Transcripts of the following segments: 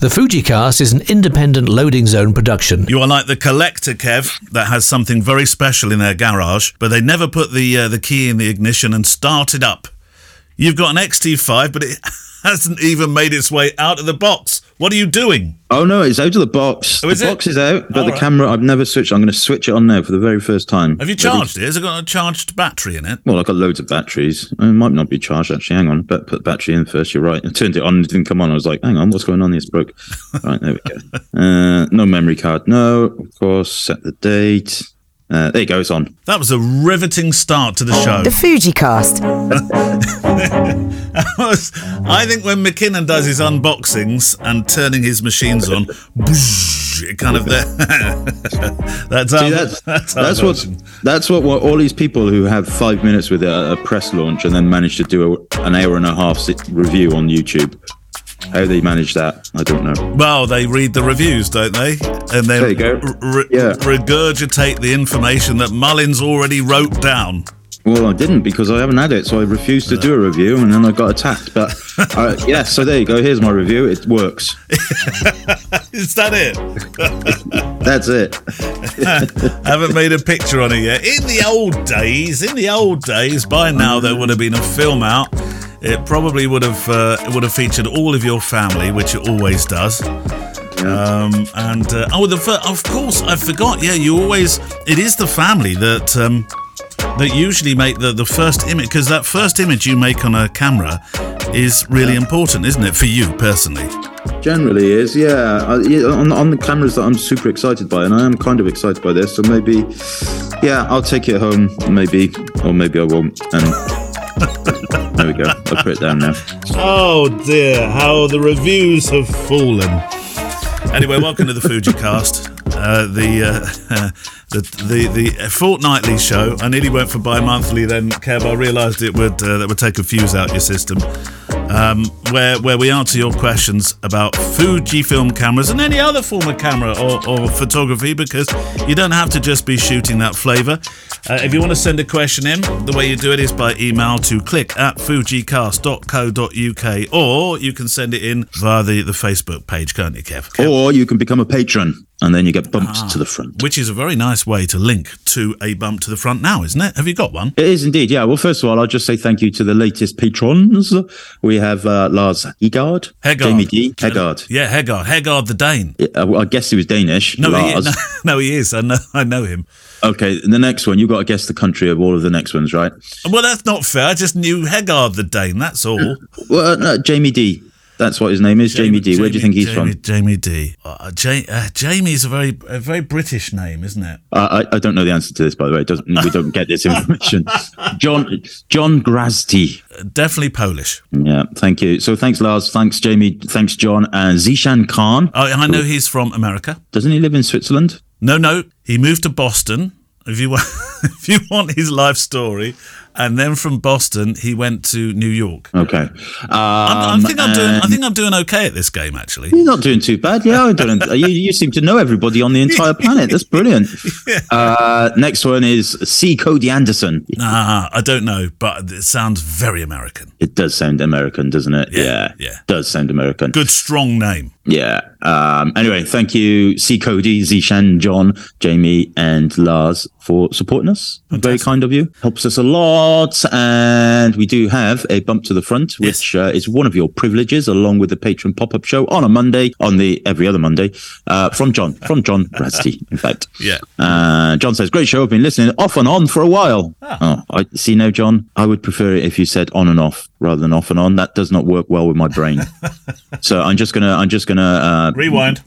The Fujicast is an independent loading zone production. You are like the collector, Kev, that has something very special in their garage, but they never put the uh, the key in the ignition and start it up. You've got an XT5, but it hasn't even made its way out of the box. What are you doing? Oh no, it's out of the box. Oh, the it? box is out, but All the right. camera I've never switched. I'm going to switch it on now for the very first time. Have you charged it? Has it got a charged battery in it? Well, I've got loads of batteries. It might not be charged actually. Hang on, but put the battery in first. You're right. I turned it on, it didn't come on. I was like, hang on, what's going on? It's broke. right, there we go. Uh, no memory card. No, of course. Set the date. Uh, there you go. It's on. That was a riveting start to the show. The Fujicast. I think when McKinnon does his unboxings and turning his machines on, it kind of that's See, that's that's, our that's what that's what, what all these people who have five minutes with a, a press launch and then manage to do a, an hour and a half review on YouTube. How they manage that, I don't know. Well, they read the reviews, don't they? And then There you go. r- r- Yeah. regurgitate the information that Mullins already wrote down. Well, I didn't because I haven't had it, so I refused to do a review, and then I got attacked. But uh, yeah, so there you go. Here's my review. It works. Is that it? That's it. Haven't made a picture on it yet. In the old days, in the old days, by now there would have been a film out. It probably would have uh, it would have featured all of your family, which it always does. Um, and uh, oh, the fir- of course I forgot. Yeah, you always it is the family that um, that usually make the the first image because that first image you make on a camera is really important, isn't it, for you personally? Generally is, yeah. I, yeah on, on the cameras that I'm super excited by, and I am kind of excited by this. So maybe, yeah, I'll take it home, maybe, or maybe I won't. And there we go. I'll put it down now. Oh dear, how the reviews have fallen. Anyway, welcome to the Fujicast, uh, the, uh, the the the fortnightly show. I nearly went for bi-monthly, then Kev, I realised it would uh, that would take a fuse out your system. Um, where where we answer your questions about Fujifilm cameras and any other form of camera or, or photography, because you don't have to just be shooting that flavour. Uh, if you want to send a question in, the way you do it is by email to click at fujicast.co.uk or you can send it in via the, the Facebook page, can't you, Kev? Kev? Or you can become a patron, and then you get bumped to the front. Which is a very nice way to link to a bump to the front now, isn't it? Have you got one? It is indeed, yeah. Well, first of all, I'll just say thank you to the latest patrons. We have uh, Lars Egard, Hegard. Jamie D, Hegard. Yeah, Hegard. Hegard the Dane. Well, I guess he was Danish. No, he, Lars. no, no, he is. I know, I know him. Okay, the next one, you've got to guess the country of all of the next ones, right? Well, that's not fair. I just knew Hegard the Dane. That's all. Well, uh, no, Jamie D. That's what his name is, Jamie, D. Where do you think he's Jamie, from? Jamie D. Uh, uh, Jamie's a very, a very British name, isn't it? Uh, I, I don't know the answer to this, by the way. It doesn't, we don't get this information. John John Grasty. Uh, Definitely Polish. Yeah, thank you. So thanks, Lars. Thanks, Jamie. Thanks, John. And Zishan Khan. Oh, I know he's from America. Doesn't he live in Switzerland? No, no, he moved to Boston. If you want, if you want his life story, and then from Boston he went to New York. Okay. Um, I think I'm doing. I think I'm doing okay at this game, actually. You're not doing too bad. Yeah, I don't. you, you seem to know everybody on the entire planet. That's brilliant. Uh, next one is C. Cody Anderson. Nah, I don't know, but it sounds very American. It does sound American, doesn't it? Yeah, yeah. Does sound American. Good, strong name. Yeah. Um, anyway, thank you, C. Cody, Zishan, John, Jamie, and Lars for supporting us. Very kind of you. Helps us a lot. And we do have a bump to the front, which uh, is one of your privileges, along with the patron pop up show on a Monday, on the every other Monday, uh, from John, from John Bradstee, in fact. Yeah. Uh, John says, great show. I've been listening off and on for a while. Oh, I see now, John. I would prefer it if you said on and off rather than off and on. That does not work well with my brain. so I'm just gonna, I'm just gonna, uh, Rewind.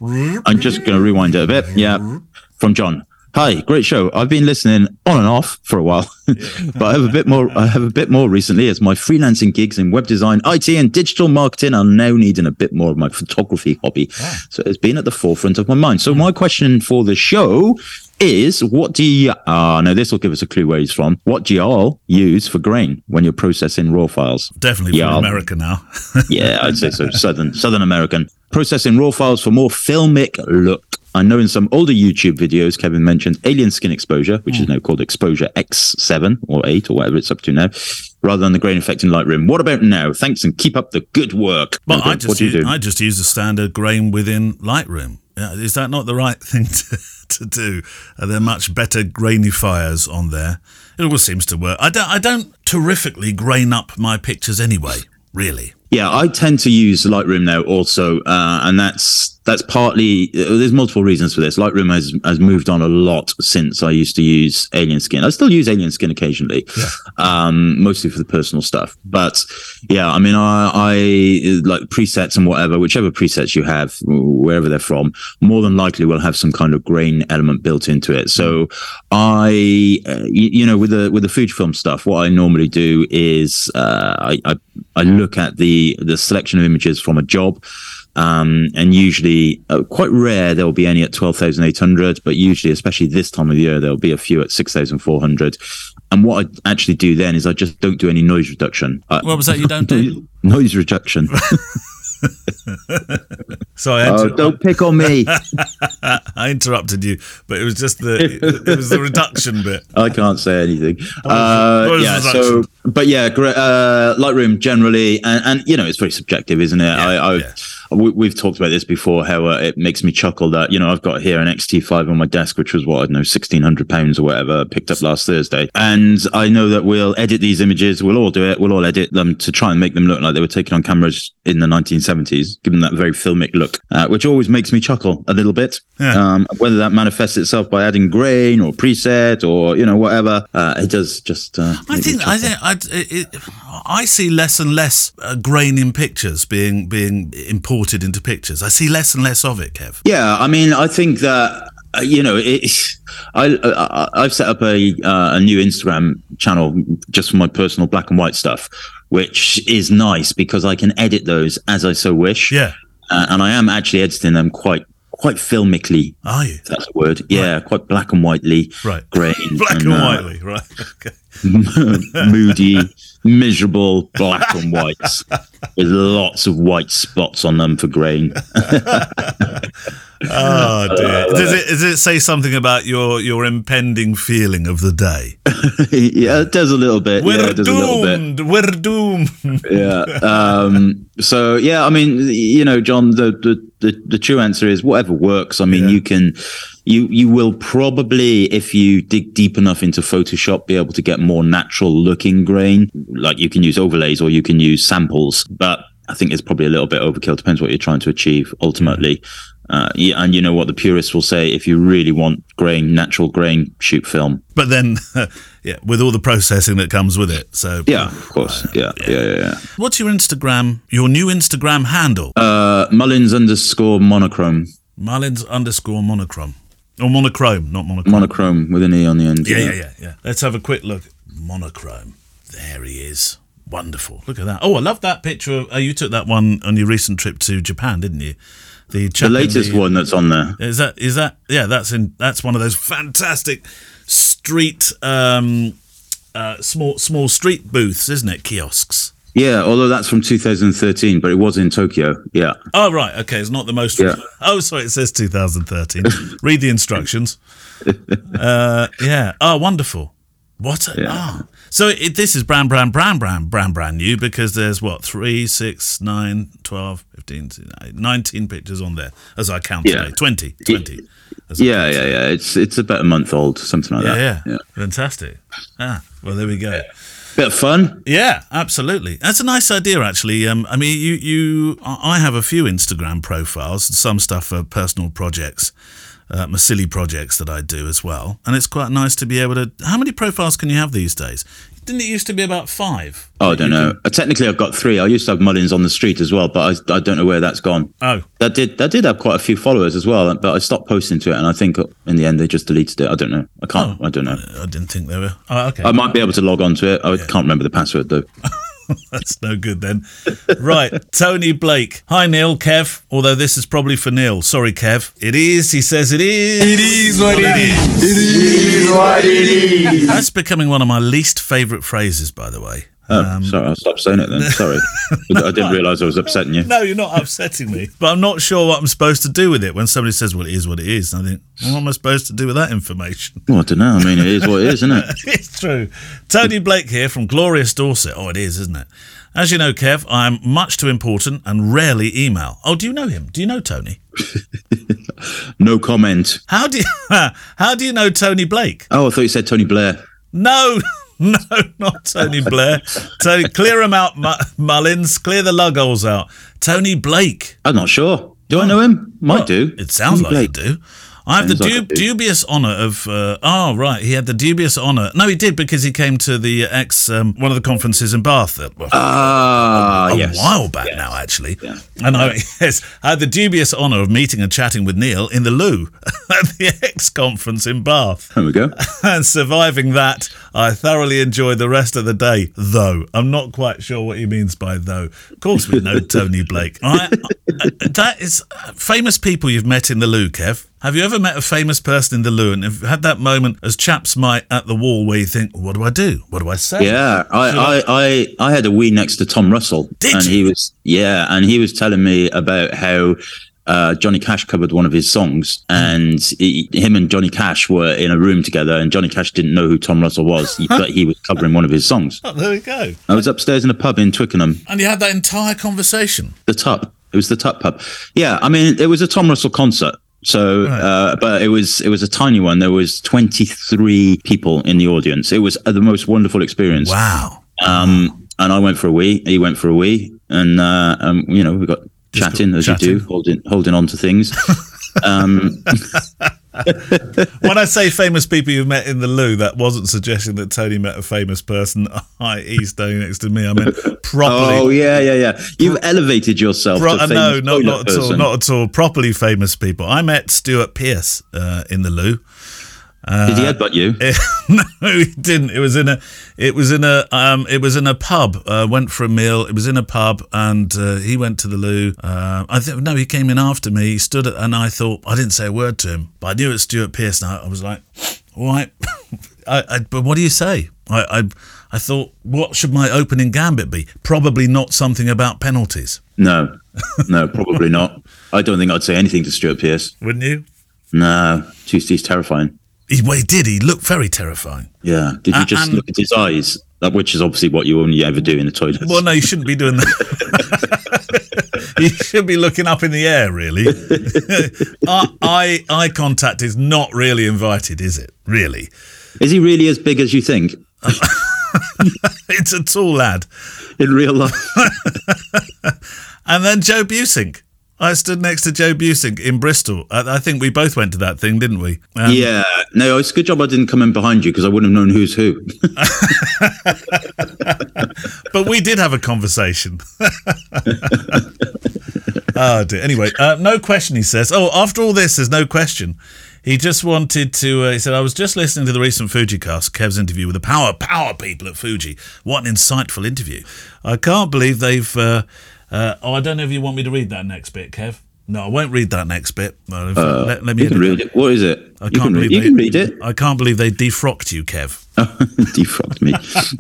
I'm just gonna rewind it a bit. Yeah, from John. Hi, great show. I've been listening on and off for a while, but I have a bit more. I have a bit more recently as my freelancing gigs in web design, IT, and digital marketing are now needing a bit more of my photography hobby. So it's been at the forefront of my mind. So my question for the show is what do you, ah, no, this will give us a clue where he's from. What do y'all use for grain when you're processing raw files? Definitely from America now. Yeah, I'd say so. Southern, Southern American. Processing raw files for more filmic look. I know in some older YouTube videos, Kevin mentioned alien skin exposure, which is now called exposure X7 or 8 or whatever it's up to now, rather than the grain effect in Lightroom. What about now? Thanks and keep up the good work. But Okay, I just what do you use, do? I just use the standard grain within Lightroom. Is that not the right thing to, to do? Are there much better grainifiers on there? It always seems to work. I don't. I don't terrifically grain up my pictures anyway. Really. Yeah, I tend to use Lightroom now also, uh, and that's that's partly uh, there's multiple reasons for this. Lightroom has has moved on a lot since I used to use Alien Skin. I still use Alien Skin occasionally, um, mostly for the personal stuff. But yeah, I mean, I, I like presets and whatever, whichever presets you have, wherever they're from, more than likely will have some kind of grain element built into it. So I, uh, you, you know, with the with the Fujifilm stuff, what I normally do is uh, I, I I look at the the selection of images from a job. Um, and usually, uh, quite rare, there will be any at 12,800, but usually, especially this time of year, there'll be a few at 6,400. And what I actually do then is I just don't do any noise reduction. I, What was that you don't do? noise reduction. so I, oh, don't pick on me. I interrupted you, but it was just the it was the reduction bit. I can't say anything. Uh, yeah. So, but yeah, uh, Lightroom generally, and, and you know, it's very subjective, isn't it? I, I yeah. we, we've talked about this before. How uh, it makes me chuckle that you know I've got here an XT5 on my desk, which was what I don't know, sixteen hundred pounds or whatever, picked up last Thursday, and I know that we'll edit these images. We'll all do it. We'll all edit them to try and make them look like they were taken on cameras in the 1970s, give them that very filmic look, uh, which always makes me chuckle a little bit. Yeah. Um, whether that manifests itself by adding grain or preset or you know whatever, uh, it does just. Uh, I think I think I, it, I see less and less uh, grain in pictures being being imported into pictures. I see less and less of it, Kev. Yeah, I mean, I think that uh, you know, it, I, I I've set up a uh, a new Instagram channel just for my personal black and white stuff, which is nice because I can edit those as I so wish. Yeah. uh, and I am actually editing them quite quite filmically. Are you? That's a word. Yeah, quite black and whitely. Right. Grain. Black and uh, whitely, right? Okay. moody, miserable black and whites with lots of white spots on them for grain. Oh dear. Does it does it say something about your your impending feeling of the day? yeah, it does a little bit. We're yeah, it does a little bit. doomed. We're doomed. yeah. Um, so yeah, I mean, you know, John, the, the the the true answer is whatever works. I mean, Yeah. you can, you you will probably, if you dig deep enough into Photoshop, be able to get more natural looking grain. Like you can use overlays or you can use samples, but I think it's probably a little bit overkill. Depends what you're trying to achieve ultimately. Uh, yeah, and you know what the purists will say: if you really want grain, natural grain, shoot film. But then, yeah, with all the processing that comes with it. So Yeah, of course. Yeah, yeah, yeah. yeah. What's your Instagram? Your new Instagram handle? Uh, Mullins underscore monochrome. Mullins underscore monochrome. Or monochrome, not monochrome. monochrome with an e on the end. yeah, yeah, yeah, yeah. Let's have a quick look. Monochrome. There he is. Wonderful. Look at that. Oh, I love that picture. Of, oh, you took that one on your recent trip to Japan, didn't you? The, The latest the- one that's on there. Is that is that yeah? That's in that's one of those fantastic street um uh small small street booths, isn't it? Kiosks. Yeah, although that's from 2013, but it was in Tokyo. Yeah. Oh right, okay. It's not the most. Yeah. Oh, sorry. It says 2013. Read the instructions. uh, yeah. Oh, wonderful. What? A, Yeah. ah. So it, this is brand, brand, brand, brand, brand, brand new because there's what three, six, nine, 12, 15, 19 pictures on there as I count Yeah. today. 20, 20. as I Yeah, yeah, yeah. It's it's about a month old, something like Yeah, that. yeah, yeah. Fantastic. Ah, well, there we go. Bit of fun. Yeah, absolutely. That's a nice idea, actually. Um, I mean, you, you, I have a few Instagram profiles, some stuff for personal projects, uh, my silly projects that I do as well, and it's quite nice to be able to. How many profiles can you have these days? Didn't it used to be about five? Oh, I don't know. Uh, technically, I've got three. I used to have Mullins on the street as well, but I, I don't know where that's gone. Oh, That did that did have quite a few followers as well, but I stopped posting to it, and I think in the end they just deleted it. I don't know. I can't. I don't know. I didn't think they were. Oh, okay. I might be able to log on to it. I can't remember the password though. That's no good then. Right, Tony Blake. Hi, Neil. Kev. Although this is probably for Neil. Sorry, Kev. It is. He says it is. It is what it is. It is what it is. That's becoming one of my least favourite phrases, by the way. Oh, um, sorry, I'll stop saying it then. Sorry. I didn't realise I was upsetting you. No, you're not upsetting me. But I'm not sure what I'm supposed to do with it when somebody says, well, it is what it is. And I think, what am I supposed to do with that information? Well, I don't know. I mean, it is what it is, isn't it? it's true. Tony Blake here from Glorious Dorset. Oh, it is, isn't it? As you know, Kev, I'm much too important and rarely email. Oh, do you know him? Do you know Tony? no comment. How do you, how do you know Tony Blake? Oh, I thought you said Tony Blair. No, no, not Tony Blair. Tony, clear him out, Mullins. Clear the lug holes out. Tony Blake. I'm not sure. Do I oh. know him? Might well, do. It sounds Tony like Blake. you do. I have the du- dubious honour of. Uh, oh, right. He had the dubious honour. No, he did because he came to the ex um, one of the conferences in Bath. Ah, uh, a, yes. while back yes. now, actually. Yeah. And I, yes, I had the dubious honour of meeting and chatting with Neil in the loo at the ex conference in Bath. There we go. and surviving that, I thoroughly enjoyed the rest of the day. Though I'm not quite sure what he means by though. Of course, we know Tony Blake. I, I, that is famous people you've met in the loo, Kev. Have you ever met a famous person in the loo and have had that moment, as chaps might, at the wall where you think, "What do I do? What do I say?" Yeah, I, I, I, I, had a wee next to Tom Russell, Did and you? he was yeah, and he was telling me about how uh, Johnny Cash covered one of his songs, and he, him and Johnny Cash were in a room together, and Johnny Cash didn't know who Tom Russell was, but he was covering one of his songs. Oh, there we go. I was upstairs in a pub in Twickenham. And you had that entire conversation. The Tup. It was the Tup pub. Yeah, I mean, it was a Tom Russell concert. So, right. uh, but it was it was a tiny one. There was 23 people in the audience. It was the most wonderful experience. Wow. Um, and I went for a wee. He went for a wee, and uh, um, you know we got Just chatting as chatting. you do, holding holding on to things. um, when I say famous people you've met in the loo, that wasn't suggesting that Tony met a famous person, i.e., standing next to me. I mean, properly. Oh yeah, yeah, yeah. You've elevated yourself. Pro- to no, not, not at all, not at all. Properly famous people. I met Stuart Pearce uh, in the loo. Uh, Did he headbutt you? It, no, he didn't. It was in a, it was in a, um, it was in a pub. Uh, went for a meal. It was in a pub, and uh, he went to the loo. Uh, I think no, he came in after me. He stood, at, and I thought I didn't say a word to him, but I knew it was Stuart Pearce. I, I was like, all right, I, I, but what do you say? I, I, I thought, what should my opening gambit be? Probably not something about penalties. No, no, probably not. I don't think I'd say anything to Stuart Pearce. Wouldn't you? No, he's, he's terrifying. He, well, he did. He looked very terrifying. Yeah. Did you just look at his eyes? That, Which is obviously what you only ever do in the toilet. Well, no, you shouldn't be doing that. you should be looking up in the air, really. eye, eye contact is not really invited, is it? Really? Is he really as big as you think? it's a tall lad. In real life. and then Joe Buissink. I stood next to Joe Buissink in Bristol. I, I, think we both went to that thing, didn't we? Um, yeah. No, it's a good job I didn't come in behind you because I wouldn't have known who's who. but we did have a conversation. oh dear. Anyway, uh, no question. He says. Oh, after all this, there's no question. He just wanted to. Uh, he said, "I was just listening to the recent FujiCast, Kev's interview with the power power people at Fuji. What an insightful interview! I can't believe they've." Uh, uh, oh, I don't know if you want me to read that next bit, Kev. No, I won't read that next bit. Uh, let, let, me read it. What is it? I you can't believe read, you they, can read it. I can't believe they defrocked you, Kev. defrocked me.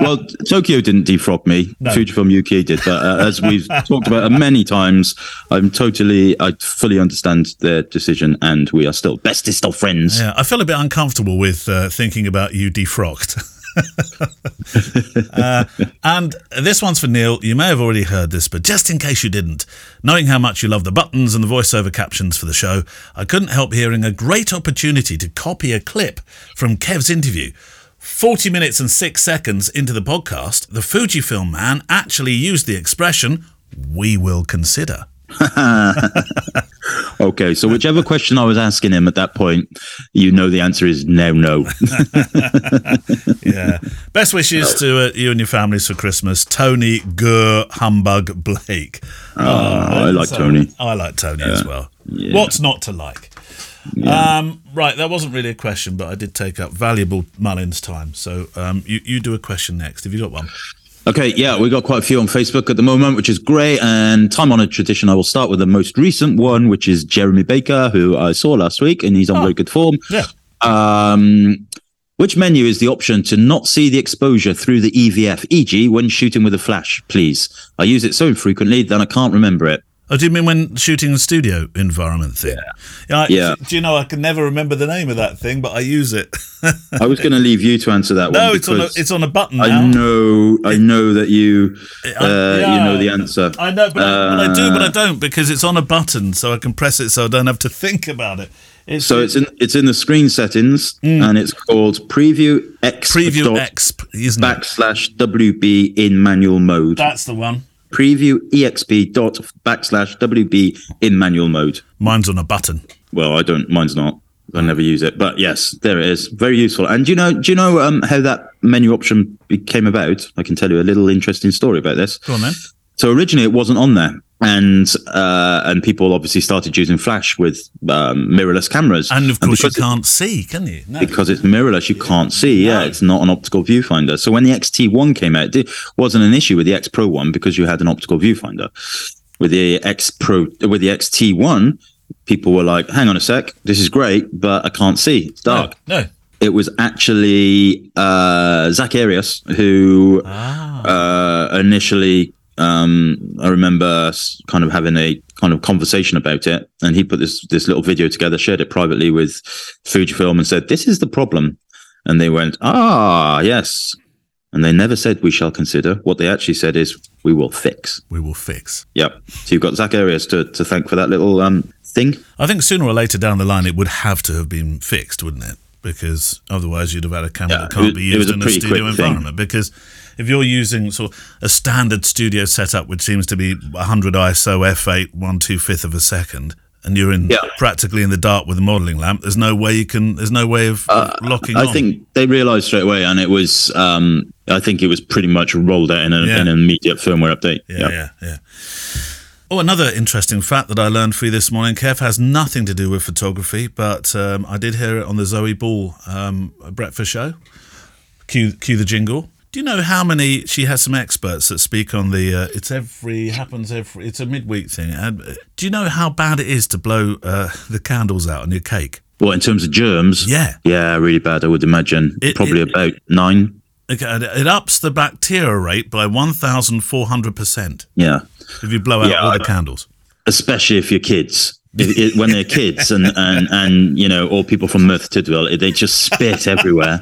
well, Tokyo didn't defrock me. No. Fujifilm UK did. But uh, as we've talked about many times, I'm totally, I fully understand their decision, and we are still bestest of friends. Yeah, I feel a bit uncomfortable with uh, thinking about you defrocked. uh, and this one's for Neil. You may have already heard this, but just in case you didn't, knowing how much you love the buttons and the voiceover captions for the show, I couldn't help hearing a great opportunity to copy a clip from Kev's interview. 40 minutes and 6 seconds into the podcast, the Fujifilm man actually used the expression, we will consider. okay, so whichever question I was asking him at that point, you know the answer is no, no. yeah. Best wishes to uh, you and your families for Christmas. Tony Gur Humbug Blake. Oh, I like so, Tony. I like Tony yeah. as well. Yeah. What's not to like? Yeah. Um, right, that wasn't really a question, but I did take up valuable Mullins time. So um, you, you do a question next. Have you got one? Okay, yeah, we got quite a few on Facebook at the moment, which is great. And time honored tradition, I will start with the most recent one, which is Jeremy Baker, who I saw last week, and he's on very good form. Yeah. Um, which menu is the option to not see the exposure through the EVF, e.g., when shooting with a flash, please? I use it so infrequently that I can't remember it. Oh, do you mean when shooting the studio environment thing? Yeah. I- Yeah. Do you know I can never remember the name of that thing, but I use it. I was going to leave you to answer that one. no, it's on a, it's on a button now. I know, I know that you, uh, yeah. you know the answer. I know, but, I, but I do, but I Uh, don't because it's on a button, so I can press it, so I don't have to think about it. It's So it's in it's in the screen settings, and it's called Preview X Mm. preview exp, backslash WB in manual mode. That's the one. Preview exp dot backslash WB in manual mode. Mine's on a button. Well, I don't. Mine's not. I never use it, but yes, there it is. Very useful. And do you know? Do you know um, how that menu option came about? I can tell you a little interesting story about this. Go on then. So originally it wasn't on there, and uh, and people obviously started using flash with um, mirrorless cameras. And of course, you can't see, can you? No. because it's mirrorless, you can't see. Yeah, No. it's not an optical viewfinder. So when the XT1 came out, it wasn't an issue with the X Pro one because you had an optical viewfinder. With the X Pro, with the XT1, people were like, "Hang on a sec, this is great, but I can't see. It's dark." No. no. It was actually uh, Zack Arias who Ah. uh, initially. Um, I remember kind of having a kind of conversation about it, and he put this this little video together, shared it privately with Fujifilm, and said, "This is the problem." And they went, "Ah, yes." And they never said we shall consider. What they actually said is we will fix. We will fix. Yep. So you've got Zack Arias to, to thank for that little um thing. I think sooner or later down the line, it would have to have been fixed, wouldn't it? Because otherwise, you'd have had a camera Yeah, that can't be used in a pretty studio quick thing. environment. Because if you're using sort of a standard studio setup, which seems to be 100 ISO f8, one two fifth of a second, and you're in Yeah. practically in the dark with a modelling lamp, there's no way you can. There's no way of, of locking Uh, I on. think they realized straight away, and it was um I think it was pretty much rolled out in, a, Yeah. in an immediate firmware update. Yeah, Yep. yeah, yeah. Oh, another interesting fact that I learned for you this morning, Kev, has nothing to do with photography, but um, I did hear it on the Zoe Ball um, breakfast show. Cue, cue the jingle. Do you know how many? She has some experts that speak on the. Uh, it's every happens every. It's a midweek thing. Uh, do you know how bad it is to blow uh, the candles out on your cake? Well, in terms of germs, Yeah. yeah, really bad. I would imagine It- probably it- about nine. Okay, it ups the bacteria rate by one thousand four hundred percent Yeah, if you blow out Yeah, all I- the candles. especially if you're kids. If, it, when they're kids and, and, and you know all people from Merthyr Tydfil, they just spit everywhere.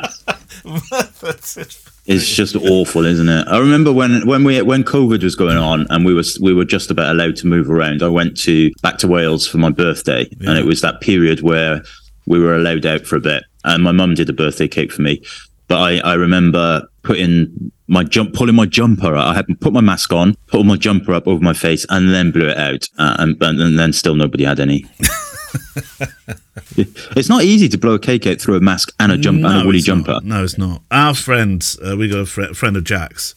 It's just awful, isn't it? I remember when when we when COVID was going on and we were we were just about allowed to move around. I went to back to Wales for my birthday, and it was that period where we were allowed out for a bit. And my mum did a birthday cake for me, but I I remember putting my jump pulling my jumper. I had put my mask on, put my jumper up over my face, and then blew it out. Uh, and, and then still nobody had any. it's not easy to blow a cake out through a mask and a jumper and a woolly it's not. jumper. No, it's not. Our friend, uh, we got a fri friend of Jack's,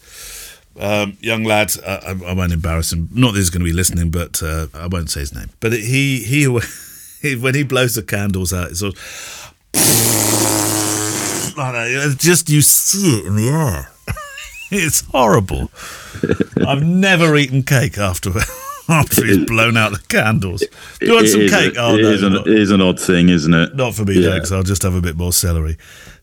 um, young lad. Uh, I, I won't embarrass him. Not that he's going to be listening, but uh, I won't say his name. But he, he, he, when he blows the candles out, it's like that. It's just you see it in the air. it's horrible. I've never eaten cake after after he's blown out the candles. Do you want some is a- cake? oh it no, is an, it is an odd thing, isn't it? not for me, Yeah. 'cause I'll just have a bit more celery.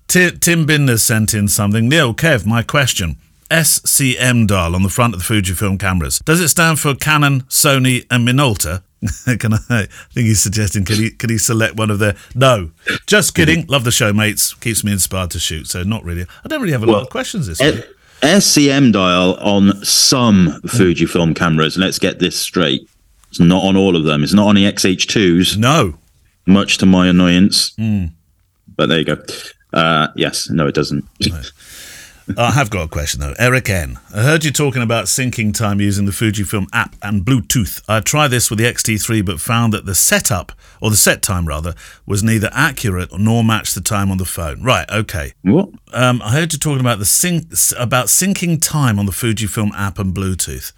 Ti Tim Binder sent in something. Neil, Kev, my question. SCM dial on the front of the Fujifilm cameras. Does it stand for Canon, Sony, and Minolta? can I, I think he's suggesting can he can he select one of their no just kidding love the show mates keeps me inspired to shoot so not really I don't really have a lot of questions this S- week SCM dial on some Fujifilm cameras. Let's get this straight. It's not on all of them. It's not on the XH2s, no much to my annoyance. Hmm. But there you go. Uh, yes, no, it doesn't. I have got a question though. Eric N. I heard you talking about syncing time using the Fujifilm app and Bluetooth. I tried this with the X-T3 but found that the setup, or the set time rather, was neither accurate nor matched the time on the phone. Right, okay. What? Um, I heard you talking about the sync about syncing time on the Fujifilm app and Bluetooth.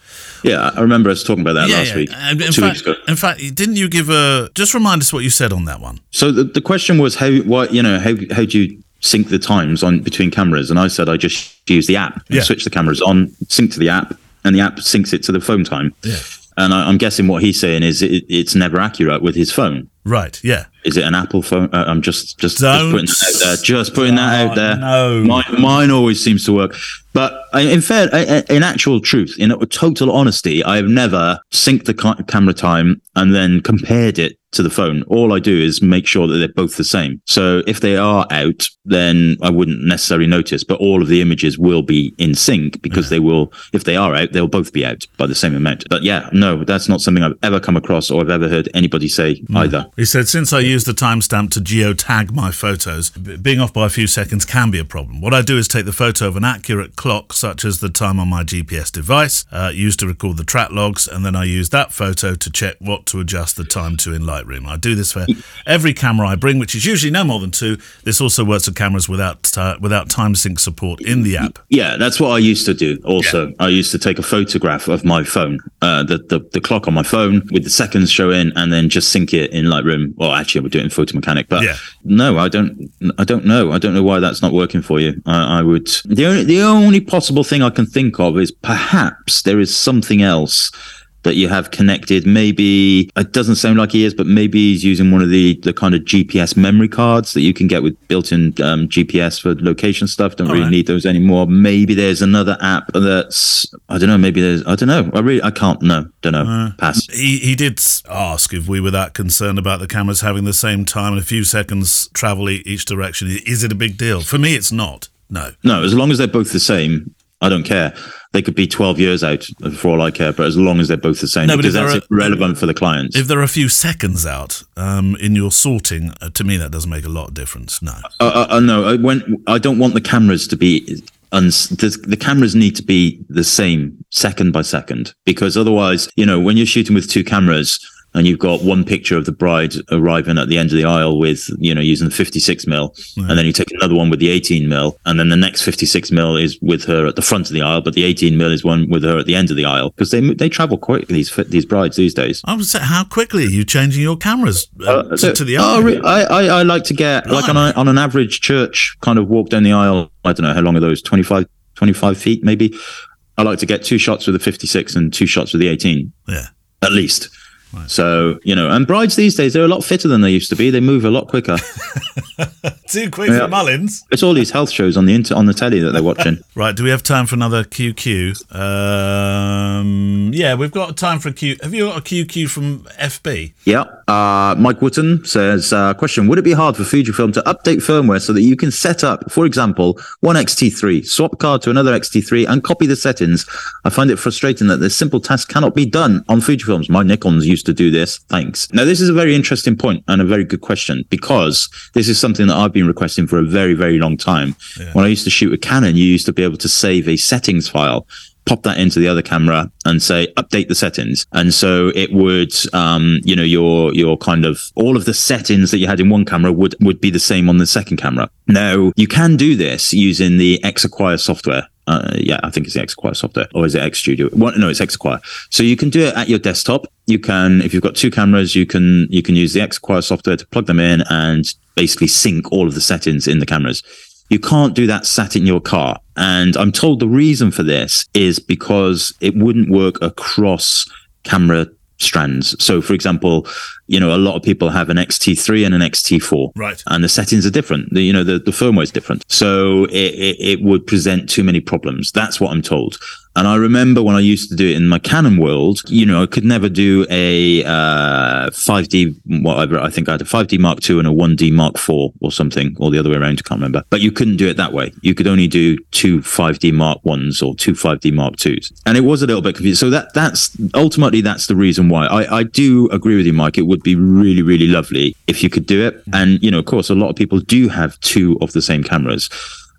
Yeah, I remember us talking about that last week, in two fact, weeks ago. in fact, didn't you give a? Just remind us what you said on that one. So the, the question was how what you know how how do you sync the times on between cameras, and I said I just use the app, and Yeah. switch the cameras on, sync to the app, and the app syncs it to the phone time. Yeah. And I, I'm guessing what he's saying is it, it's never accurate with his phone. Right. Yeah. Is it an Apple phone? Uh, I'm just just, just putting that out there. Just putting that Oh, out there. no. mine, mine always seems to work. But uh, in fair, I- I- in actual truth, in total honesty, I have never synced the camera time and then compared it to the phone. All I do is make sure that they're both the same. So if they are out, then I wouldn't necessarily notice. But all of the images will be in sync because they will. If they are out, they'll both be out by the same amount. But yeah, no, that's not something I've ever come across or I've ever heard anybody say either. He said, since I use the timestamp to geotag my photos, being off by a few seconds can be a problem. What I do is take the photo of an accurate clock, such as the time on my GPS device, uh, used to record the track logs, and then I use that photo to check what to adjust the time to in Lightroom. I do this for every camera I bring, which is usually no more than two. This also works with cameras without uh, without time sync support in the app. Yeah, that's what I used to do. Also, I used to take a photograph of my phone, uh, the, the the clock on my phone with the seconds showing, and then just sync it in Lightroom. Well, actually, I would do it in Photo Mechanic, but Yeah. no, I don't. I don't know. I don't know why that's not working for you. I, I would. The only the only possible thing I can think of is perhaps there is something else. That you have connected. Maybe it doesn't sound like he is, but maybe he's using one of the, the kind of GPS memory cards that you can get with built-in um, GPS for location stuff. Don't really right. need those anymore. Maybe there's another app that's I don't know. Maybe there's I don't know. I really I can't. No, don't know. Pass. He, he did ask if we were that concerned about the cameras having the same time and a few seconds travel each direction. Is it a big deal? For me, it's not. No. No, as long as they're both the same, I don't care. They could be 12 years out for all I care, but as long as they're both the same, No, because that's they're irrelevant for the clients. If there are a few seconds out um, in your sorting, uh, to me that doesn't make a lot of difference. No. Uh, uh, uh, no, I, when I don't want the cameras to be. The, the cameras need to be the same second by second because otherwise, you know, when you're shooting with two cameras and you've got one picture of the bride arriving at the end of the aisle with, you know, using the 56 mil, and then you take another one with the 18 mil, and then the next 56 mil is with her at the front of the aisle, but the 18 mil is one with her at the end of the aisle because they they travel quick these these brides these days. I say, how quickly are you changing your cameras uh, to, So- to the oh, other? I, I, I like to get like on, a, on an average church kind of walk down the aisle. I don't know how long are those 25, 25 feet maybe. I like to get two shots with the 56 and two shots with the 18 Yeah. at least. So, you know, and brides these days, they're a lot fitter than they used to be. They move a lot quicker. Too quick Yeah. for Mullins. it's all these health shows on the inter- on the telly that they're watching. Right. Do we have time for another QQ? Um, yeah, we've got time for a Q. Have you got a QQ from FB? Yeah. Uh, Mike Wooten says, uh, question, would it be hard for Fujifilm to update firmware so that you can set up, for example, one XT3, swap card to another XT3 and copy the settings? I find it frustrating that this simple task cannot be done on Fujifilms. My Nikons used to do this. Thanks. Now, this is a very interesting point and a very good question because this is something that I've been requesting for a very, very long time. When I used to shoot with Canon, you used to be able to save a settings file pop that into the other camera and say update the settings and so it would um you know your your kind of all of the settings that you had in one camera would would be the same on the second camera now you can do this using the X Acquire software uh, yeah, I think it's the X Acquire software, or is it X Studio? What, no, it's X Acquire. So you can do it at your desktop. You can, if you've got two cameras, you can you can use the X Acquire software to plug them in and basically sync all of the settings in the cameras. You can't do that sat in your car. And I'm told the reason for this is because it wouldn't work across camera strands. So, for example, you know, a lot of people have an XT3 and an XT4. Right. And the settings are different. The, you know, the, the firmware is different. So it, it, it would present too many problems. That's what I'm told. And I remember when I used to do it in my Canon world, you know, I could never do a uh, 5D, whatever. I think I had a 5D Mark II and a 1D Mark IV or something, or the other way around. I can't remember. But you couldn't do it that way. You could only do two 5D Mark Ones or two 5D Mark Twos. And it was a little bit confusing. So that that's ultimately that's the reason why. I, I do agree with you, Mike. It would be really, really lovely if you could do it. And, you know, of course, a lot of people do have two of the same cameras.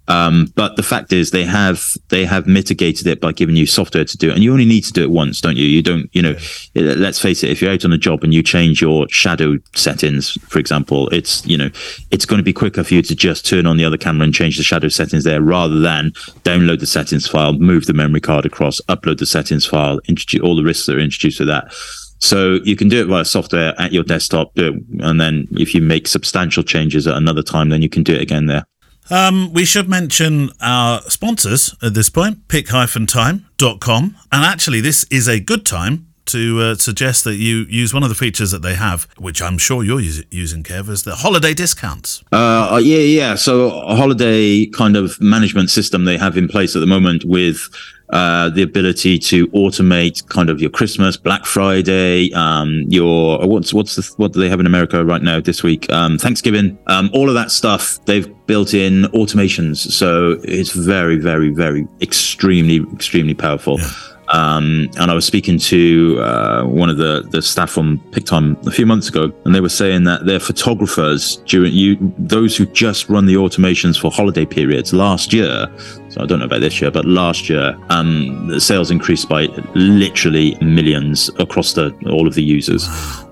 Um, but the fact is they have they have mitigated it by giving you software to do it, and you only need to do it once, don't you? You don't, you know. Let's face it, if you're out on a job and you change your shadow settings, for example, it's you know it's going to be quicker for you to just turn on the other camera and change the shadow settings there, rather than download the settings file, move the memory card across, upload the settings file, introduce all the risks that are introduced with that. So you can do it via software at your desktop, it, and then if you make substantial changes at another time, then you can do it again there. Um, we should mention our sponsors at this point, pic-time.com. And actually, this is a good time to uh, suggest that you use one of the features that they have, which I'm sure you're us- using, Kev, is the holiday discounts. Uh, yeah, yeah. So a holiday kind of management system they have in place at the moment with uh, the ability to automate kind of your Christmas, Black Friday, um, your what's what's the what do they have in America right now this week? Um, Thanksgiving, um, all of that stuff. They've built in automations, so it's very, very, very extremely, extremely powerful. Yeah. Um, and I was speaking to uh, one of the, the staff from Pic-Time a few months ago, and they were saying that their photographers during you those who just run the automations for holiday periods last year. So I don't know about this year, but last year, um, the sales increased by literally millions across the all of the users.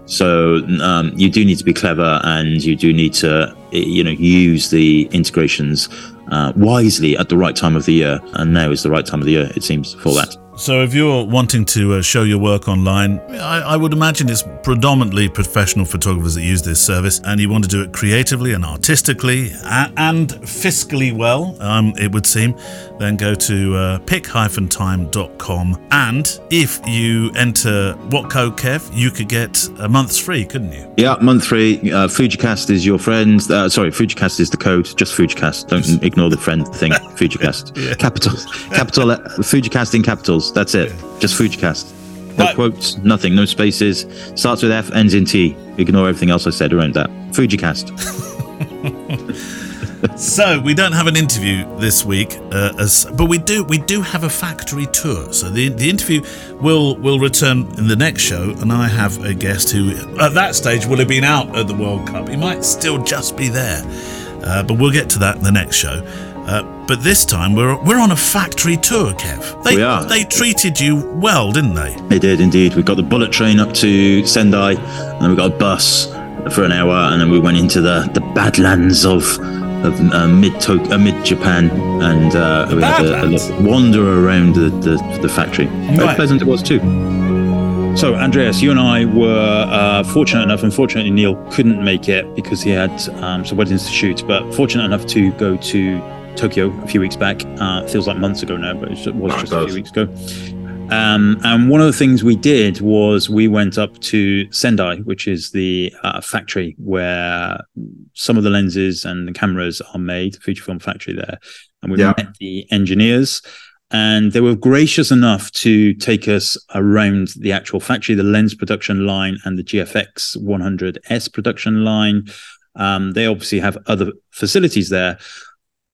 So um, you do need to be clever, and you do need to you know use the integrations uh, wisely at the right time of the year. And now is the right time of the year, it seems, for that. So, if you're wanting to uh, show your work online, I, I, would imagine it's predominantly professional photographers that use this service, and you want to do it creatively and artistically and, and fiscally well, um, it would seem, then go to uh, pic-time.com. And if you enter what code, Kev, you could get a month's free, couldn't you? Yeah, month free. Uh, Fujicast is your friend. Uh, sorry, Fujicast is the code. Just Fujicast. Don't ignore the friend thing. Fujicast. yeah. Capital. Capital. Uh, Fujicast in capitals. That's it. Yeah. Just Fujicast. No right. quotes, nothing, no spaces. Starts with F, ends in T. Ignore everything else I said around that. Fujicast. so we don't have an interview this week, uh, as but we do we do have a factory tour. So the the interview will will return in the next show, and I have a guest who at that stage will have been out at the World Cup. He might still just be there, uh, but we'll get to that in the next show. Uh, but this time we're we're on a factory tour, Kev. They, we are. They treated you well, didn't they? They did indeed. We got the bullet train up to Sendai, and then we got a bus for an hour, and then we went into the the badlands of of uh, mid uh, mid Japan, and uh, we had a, a, wander around the the, the factory. Very right. pleasant it was too. So, Andreas, you and I were uh, fortunate enough, unfortunately, Neil couldn't make it because he had um, some weddings to shoot, but fortunate enough to go to Tokyo a few weeks back. Uh, feels like months ago now, but it was just a few weeks ago. Um, and one of the things we did was we went up to Sendai, which is the uh, factory where some of the lenses and the cameras are made, Fujifilm factory there. And we yeah. met the engineers and they were gracious enough to take us around the actual factory, the lens production line and the GFX 100S production line. Um, they obviously have other facilities there,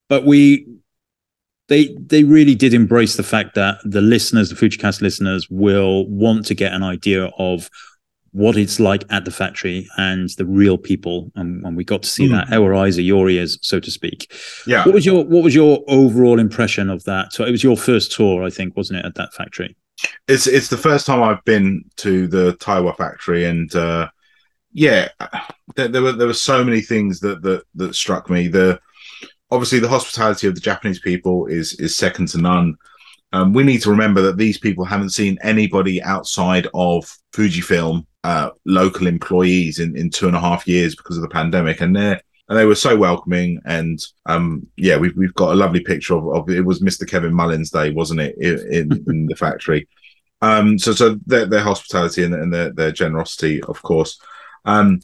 but we they they really did embrace the fact that the listeners, the Fujicast listeners, will want to get an idea of what it's like at the factory and the real people. And, and we got to see mm. that. Our eyes are your ears so to speak. Yeah. What was your what was your overall impression of that? So it was your first tour i think wasn't it at that factory? It's it's the first time i've been to the taiwa factory and uh yeah there, there were there were so many things that that that struck me. The obviously the hospitality of the Japanese people is is second to none. Um, we need to remember that these people haven't seen anybody outside of Fujifilm uh, local employees in, in two and a half years because of the pandemic, and they and they were so welcoming. And um, yeah, we've we've got a lovely picture of, of it was Mr. Kevin Mullins Day, wasn't it, in, in the factory? Um, so so their, their hospitality and, and their, their generosity, of course. Um,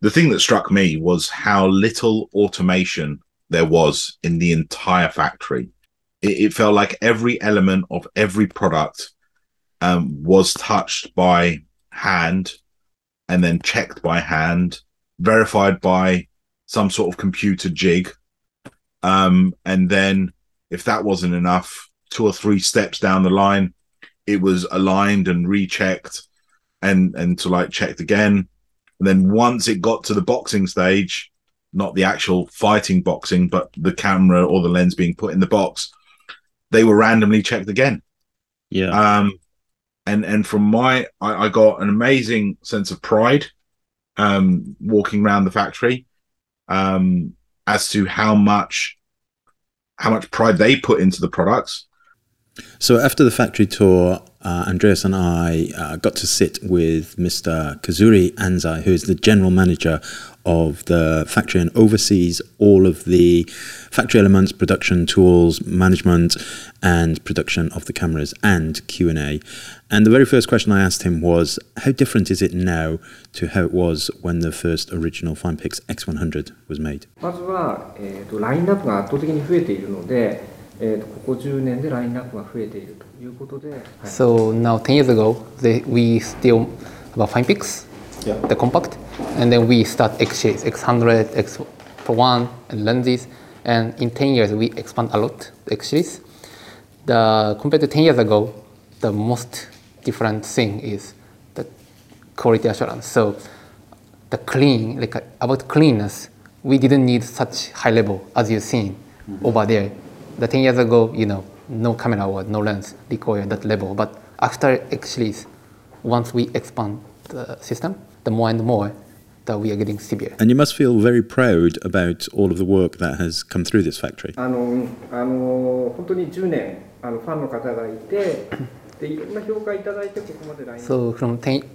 the thing that struck me was how little automation there was in the entire factory. It, it felt like every element of every product um, was touched by hand and then checked by hand, verified by some sort of computer jig. Um, and then, if that wasn't enough, two or three steps down the line, it was aligned and rechecked and and to like checked again. And then once it got to the boxing stage, not the actual fighting boxing, but the camera or the lens being put in the box, they were randomly checked again. Yeah. Um, and and from my, I, I got an amazing sense of pride, um, walking around the factory, um, as to how much, how much pride they put into the products. So after the factory tour, uh, Andreas and I uh, got to sit with Mr. Kazuri Anzai, who is the general manager of the factory and oversees all of the factory elements, production tools, management, and production of the cameras and Q and A. And the very first question I asked him was, "How different is it now to how it was when the first original FinePix X100 was made?" まずは、えー、とラインナップが圧倒的に増えているので、えー、とここ10年でラインナップが増えているということで、はい So now 10 years ago, they, we still have a FinePix, the compact, and then we start X series, X100, X for one, and lenses. And in 10 years, we expand a lot X series. The compared to 10 years ago, the most different thing is the quality assurance. So the clean, like about cleanness, we didn't need such high level as you've seen mm-hmm. over there. The 10 years ago, you know, no camera or no lens required that level. But after X series, once we expand the system, the more and more that we are getting severe. And you must feel very proud about all of the work that has come through this factory. あのうんあの本当に10年あのファンの方がいてでいろんな評価いただいてここまでラインナップ So from 10,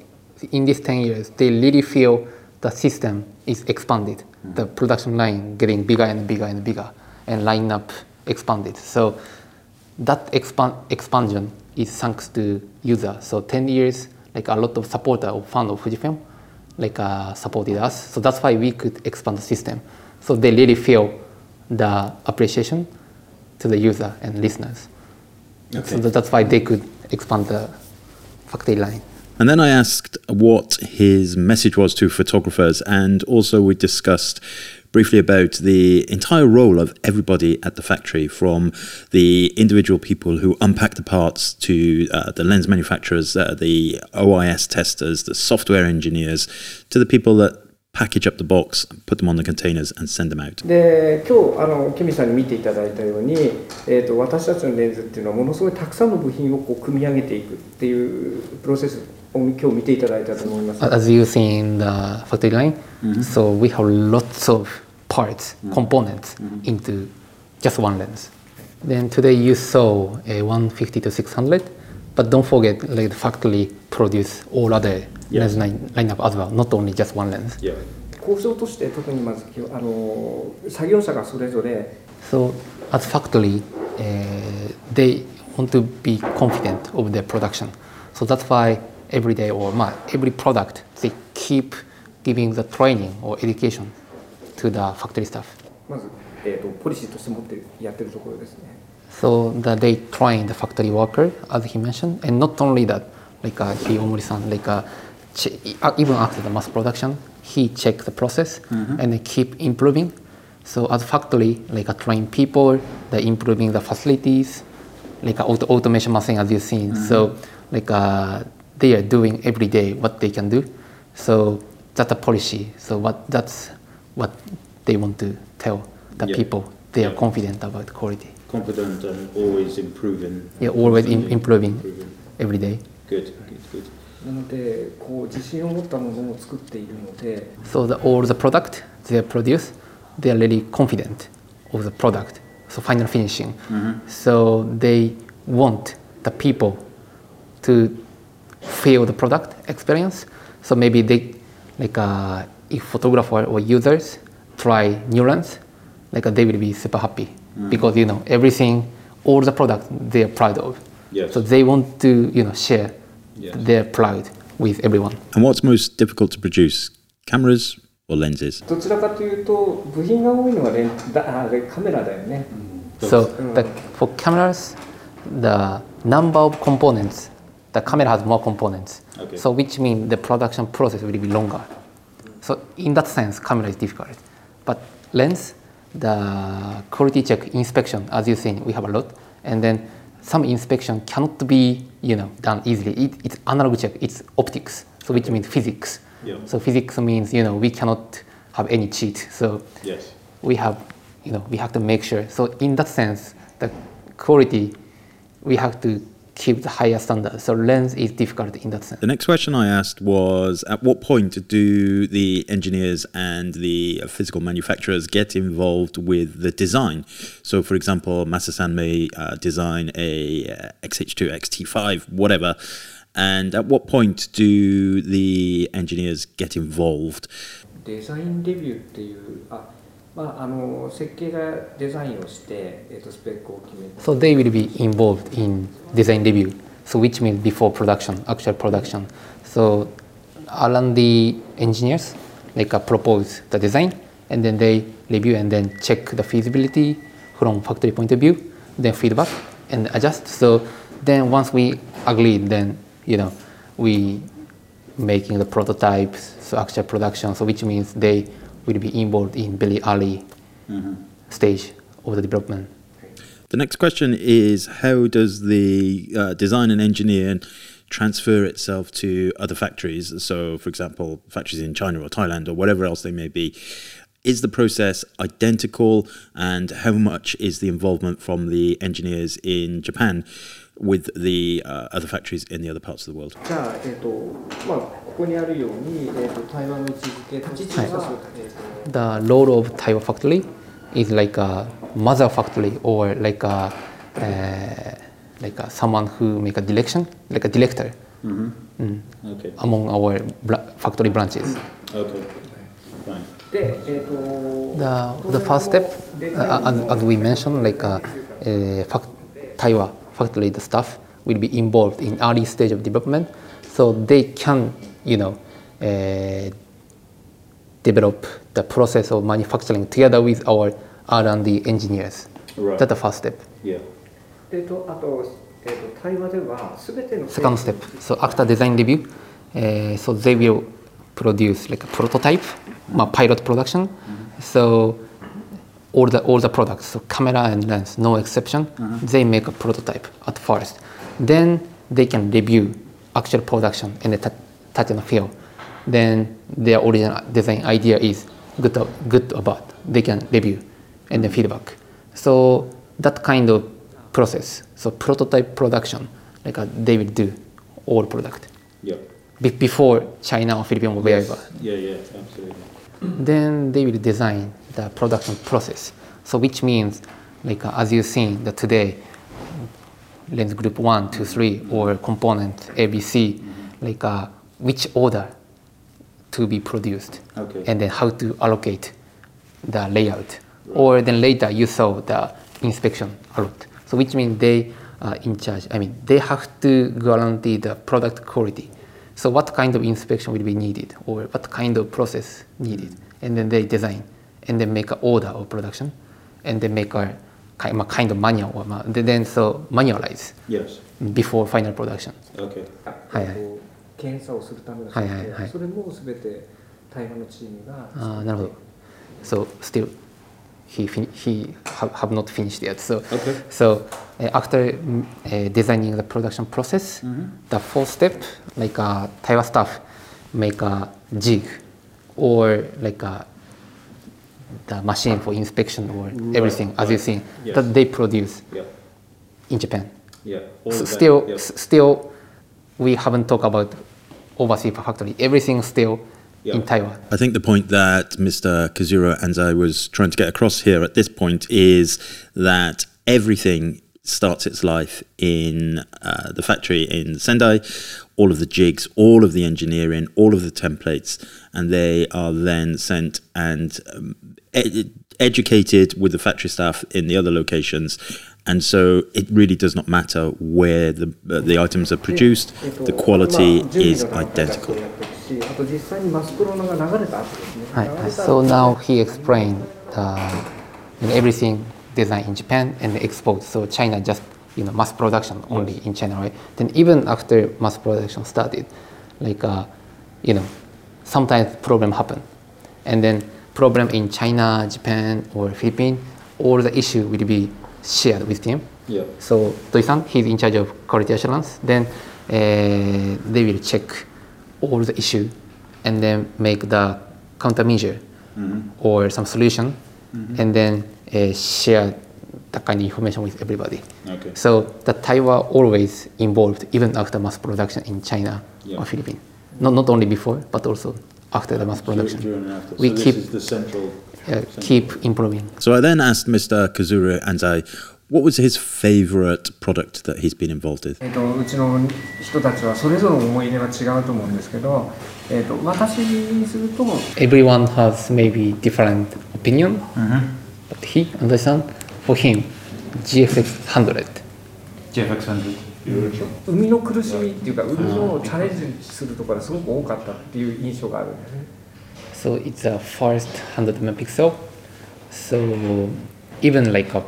in these 10 years, they really feel the system is expanded, the production line getting bigger and bigger and bigger, and lineup expanded. So that expand, expansion is thanks to user. So 10 years, like a lot of supporter or fan of Fujifilm, like uh, supported us. So that's why we could expand the system. So they really feel the appreciation to the user and listeners. So that's why they could expand the factory line. And then I asked what his message was to photographers, and also we discussed briefly about the entire role of everybody at the factory, from the individual people who unpack the parts to uh, the lens manufacturers, uh, the OIS testers, the software engineers, to the people that package up the box, put them on the containers, and send them out. で今日あのケミさんに見ていただいたように、えー、と私たちのレンズっていうのはものすごいたくさんの部品をこう組み上げていくっていうプロセスを 今日見ていただいたと思います。as you see in the factory line. So we have lots of parts, components into just one lens. Then today you saw a 150 to 600, but don't forget like the factory produce all other lens line, lineup as well, not only just one lens. 構造として特にまずあの作業者がそれぞれ So as factory, uh, they want to be confident of their production. So that's why every day or ma- every product they keep giving the training or education to the factory staff. まず、えー、とポリシーとして持ってるやってるところですね。 So that they train the factory worker, as he mentioned, and not only that, like uh, he Omori-san, like uh, che- uh, even after the mass production, he check the process and they keep improving. So as factory, like uh, train people, they improving the facilities, like uh, auto- automation machine as you've seen. So like uh, they are doing every day what they can do. So that's a policy. So what that's what they want to tell the Yeah. people. They are confident about quality. Confident and always improving. Yeah, always im- improving every day. Good, good, good. なのでこう自信を持ったものを作っているので So the, all the product they produce, they are really confident of the product. So final finishing. So they want the people to feel the product experience. So maybe they, like, uh, if photographer or users try new lens, like uh, they will be super happy because you know everything, all the product they are proud of. Yes. So they want to you know share Yes. their pride with everyone. And what's most difficult to produce? Cameras or lenses? どちらかというと部品が多いのはレンだあカメラだよね。 So the, for cameras, the number of components, the camera has more components. Okay. So which means the production process will be longer. So in that sense, camera is difficult. But lens, the quality check inspection, as you've seen, we have a lot. And then some inspection cannot be, you know, done easily. It, it's analog check, it's optics. So which means physics. Yeah. So physics means, you know, we cannot have any cheat. So Yes. we have, you know, we have to make sure. So in that sense, the quality, we have to keep the higher standard. So lens is difficult in that sense. The next question I asked was At what point do the engineers and the physical manufacturers get involved with the design? So, for example, Masa-san may uh, design a uh, XH2, XT5, whatever. And at what point do the engineers get involved? デザインレビューっていうあ まあ、あの設計がデザインをして、えー、とスペックを決めて。So they will be involved in design review. So which means before production, actual production. So R&D engineers like uh, propose the design and then they review and then check the feasibility from factory point of view, then feedback and adjust. So then once we agree, then you know we making the prototypes, so actual production. So which means they will be involved in very early mm-hmm. stage of the development. The next question is how does the uh, design and engineer transfer itself to other factories? So, for example, factories in China or Thailand or whatever else they may be. Is the process identical, and how much is the involvement from the engineers in Japan with the uh, other factories in the other parts of the world? じゃあ、えーとまあ、 The role of Taiwa factory is like a mother factory or like a、uh, like a, someone who make a direction like a director hmm. mm, okay. among our factory branches. Okay. The, the first step uh, as, as we mentioned like uh, uh, fact, Taiwa factory the staff will be involved in early stage of development. So they can you know, uh, develop the process of manufacturing together with our R&D engineers. Right. That's the first step. Yeah. Second step. So after design review, uh, so they will produce like a prototype, mm-hmm. pilot production. Mm-hmm. So all the all the products, so camera and lens, no exception. Mm-hmm. They make a prototype at first. Then they can review actual production in the touch and feel. Then their original design idea is good, good or bad. They can review and then feedback. So that kind of process, so prototype production, like they will do all product. Yeah. Be- before China or Philippines or wherever. Yeah, yeah, absolutely. Then they will design the production process. So which means, like uh, as you've seen that today, lens group one, two, three, or component ABC, mm-hmm. like uh, which order to be produced, okay. and then how to allocate the layout. Right. Or then later you saw the inspection a lot. So which means they are in charge. I mean, they have to guarantee the product quality. So what kind of inspection will be needed, or what kind of process needed, and then they design and then make an order of production, and then make a kind of manual, or then so manualize yes. before final production. Okay. はいはい。 検査をするためのはいはいはい。それもすべて台湾のチームが。ああ、なるほど。So still he fin- he have, have not finished yet. So okay. so uh, after uh, designing the production process, mm-hmm. the fourth step, like a Taiwan staff make a jig or like a the machine for inspection or right, everything right. as you see yes. that they produce yeah. in Japan. Yeah. So still, yeah. still, we haven't talked about overseas factory. Everything still in Taiwa. I think the point that Mr. Kazuro Anzai was trying to get across here at this point is that everything starts its life in uh, the factory in Sendai, all of the jigs, all of the engineering, all of the templates, and they are then sent and um, ed- educated with the factory staff in the other locations. And so it really does not matter where the, uh, the items are produced, the quality is identical. So now he explained uh, everything designed in Japan and exported. So China just you know mass production only in China, right? Then even after mass production started, like uh, you know, sometimes problem happen, and then problem in China, Japan, or Philippines, all the issue will be shared with them. Yeah. So Doi-san, he's in charge of quality assurance. Then uh, they will check all the issue and then make the countermeasure mm-hmm. or some solution, mm-hmm. and then uh, share that kind of information with everybody. Okay. So the Taiwa always involved even after mass production in China Yeah. or Philippines. Not not only before but also after the mass production. We keep the central. Uh, keep improving. So I then asked Mr. Kazuru Anzai, what was his favorite product that he's been involved with? えー、とうちの人たちはそれぞれ思い入れが違うと思うんですけど、えー、と私にすると Everyone has maybe different opinion, but he understand for him GFX 100. GFX100. 海の苦しみっていうか海のチャレンジするところがすごく多かったっていう印象があるんですね So it's a first 100 megapixel. So even like a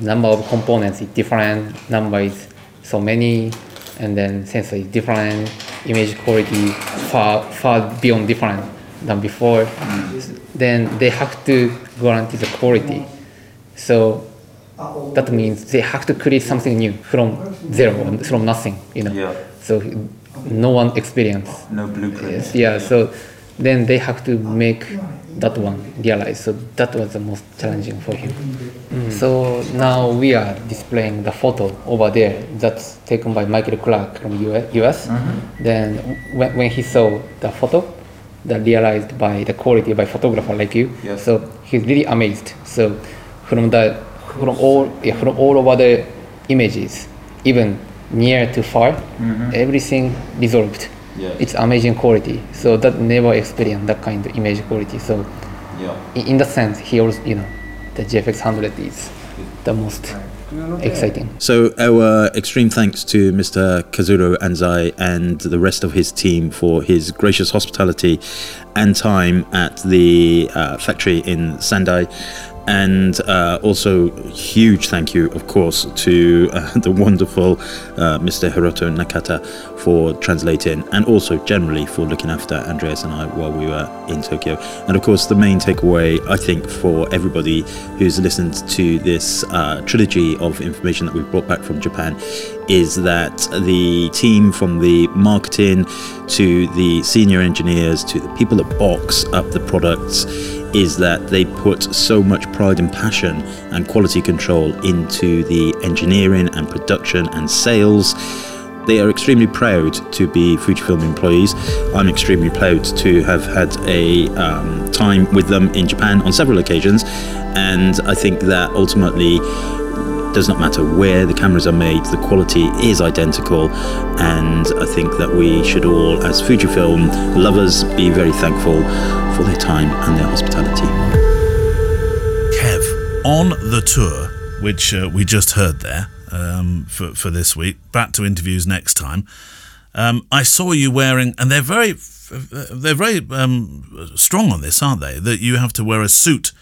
number of components is different, number is so many, and then sensor is different, image quality far far beyond different than before. Then they have to guarantee the quality. So that means they have to create something new from zero, from nothing, you know. Yeah. So no one experience No blueprint. Yes, yeah, so then they have to make that one realize. So that was the most challenging for him. Mm. So now we are displaying the photo over there that's taken by Michael Clark from US. US. Uh-huh. Then when, when he saw the photo, that realized by the quality by photographer like you, Yes. so he's really amazed. So from the from all yeah, from all over the images, even near to far, mm-hmm. everything resolved. Yes. It's amazing quality. So that never experienced that kind of image quality. So Yeah. in, in that sense, he also you know the GFX 100 is the most exciting. So our extreme thanks to Mr. Kazuro Anzai and the rest of his team for his gracious hospitality and time at the uh, factory in Sendai. And uh, also, huge thank you, of course, to uh, the wonderful uh, Mr. Hiroto Nakata for translating and also generally for looking after Andreas and I while we were in Tokyo. And of course, the main takeaway, I think, for everybody who's listened to this uh, trilogy of information that we've brought back from Japan is that the team from the marketing to the senior engineers to the people that box up the products is that they put so much pride and passion and quality control into the engineering and production and sales. They are extremely proud to be Fujifilm employees. I'm extremely proud to have had a um, time with them in Japan on several occasions, and I think that ultimately does not matter where the cameras are made, the quality is identical, and I think that we should all, as Fujifilm lovers, be very thankful for their time and their hospitality. Kev, on the tour, which uh, we just heard there um, for, for this week, back to interviews next time. Um, I saw you wearing, and they're very, they're very um, strong on this, aren't they? That you have to wear a suit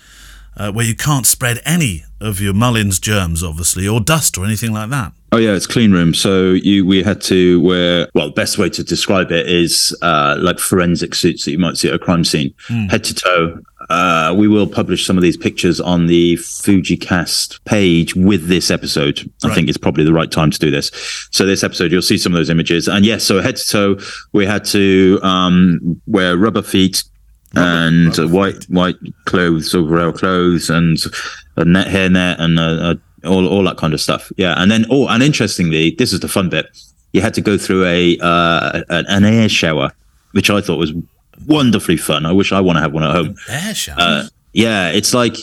uh, where you can't spread any of your Mullins germs, obviously, or dust or anything like that. Oh yeah, it's clean room. So you we had to wear well, best way to describe it is uh, like forensic suits that you might see at a crime scene, head to toe. Uh, we will publish some of these pictures on the FujiCast page with this episode. I think it's probably the right time to do this. So this episode, you'll see some of those images. And yes, so head to toe, we had to um, wear rubber feet and uh, white white clothes, overall clothes, and a net hairnet and uh, uh, all all that kind of stuff. Yeah, and then oh, and interestingly, this is the fun bit. You had to go through a uh, an, an air shower, which I thought was wonderfully fun. I wish I want to have one at home. Air shower. Uh, yeah, it's like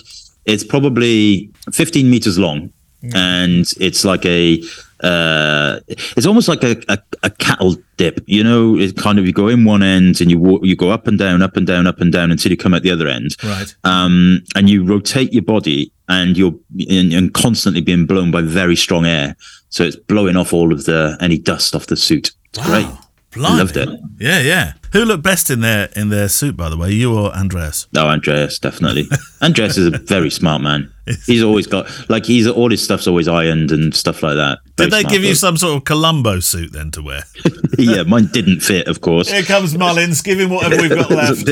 it's probably 15 meters long, and it's like a uh, it's almost like a, a, a cattle dip. You know, it kind of you go in one end and you walk, you go up and down, up and down, up and down until you come at the other end. Right. Um, and you rotate your body, and you're and, and constantly being blown by very strong air. So it's blowing off all of the any dust off the suit. It's great. Blimey. Loved it. Yeah, yeah. Who looked best in their in their suit, by the way? You or Andreas? No, Andreas, definitely. Andreas is a very smart man. He's always got like he's all his stuff's always ironed and stuff like that. Very Did they give you some sort of Columbo suit then to wear? yeah, mine didn't fit, of course. Here comes Mullins. Give him whatever we've got left.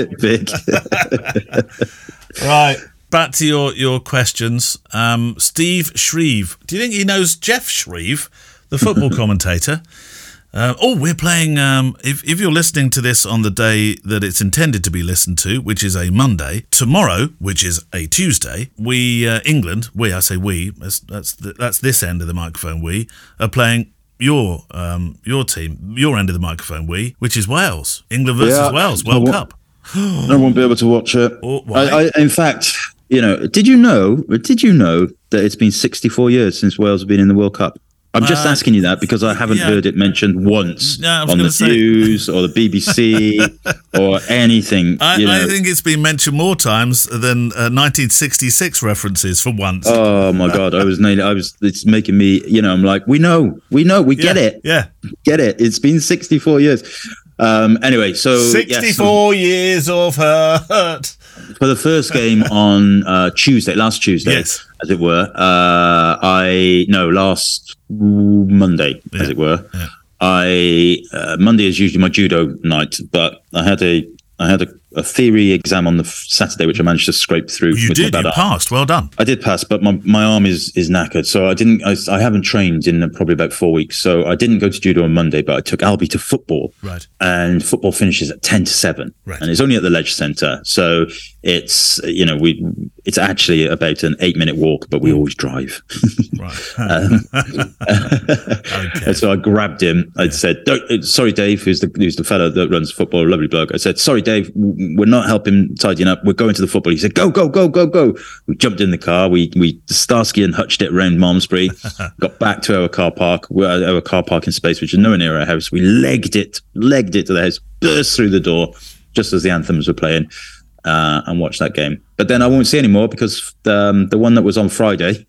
Right. Back to your, your questions. Um, Steve Shreve. Do you think he knows Jeff Shreve, the football commentator? Uh, oh, we're playing. Um, if, if you're listening to this on the day that it's intended to be listened to, which is a Monday, tomorrow, which is a Tuesday, we, uh, England, we, I say we, that's, that's, the, that's this end of the microphone, we, are playing your um, your team, your end of the microphone, we, which is Wales. England versus Yeah. Wales, World Cup. I won't be able to watch it. Oh. I, I, in fact, you know, did you know? Did you know that it's been 64 years since Wales have been in the World Cup? I'm just Uh, asking you that because I haven't yeah. heard it mentioned once Yeah, on the say- news or the BBC or anything. I, you know. I think it's been mentioned more times than uh, 1966 references for once. Oh my god! I was nearly. I was. It's making me. You know. I'm like, we know. We know. We get it. Yeah. Get it. It's been 64 years. Um. Anyway, so yes, 64 years of hurt. for the first game on uh, Tuesday, last Tuesday, Yes. as it were. Uh, I no last Monday, as it were. yeah. I uh, Monday is usually my judo night, but I had a I had a, a theory exam on the f- Saturday, which I managed to scrape through. You did. You passed. Well done. I did pass, but my, my arm is is knackered, so I didn't. I, I haven't trained in probably about four weeks, so I didn't go to judo on Monday. But I took Albie to football, Right. and football finishes at ten to seven, Right. and it's only at the Ledge Centre, so it's you know we it's actually about an eight minute walk, but we mm. always drive. Right. Um, and so I grabbed him. I said, Don't, uh, "Sorry, Dave, who's the who's the fellow that runs football, a lovely bloke." I said, "Sorry, Dave, we're not helping tidying up. We're going to the football." He said, "Go, go, go, go, go!" We jumped in the car. We we Starsky and hutched it around Malmesbury. got back to our car park, uh, our car parking space, which is nowhere near our house. We legged it, legged it to the house, burst through the door just as the anthems were playing. Uh, and watch that game, but then I won't see any more because um, the one that was on Friday,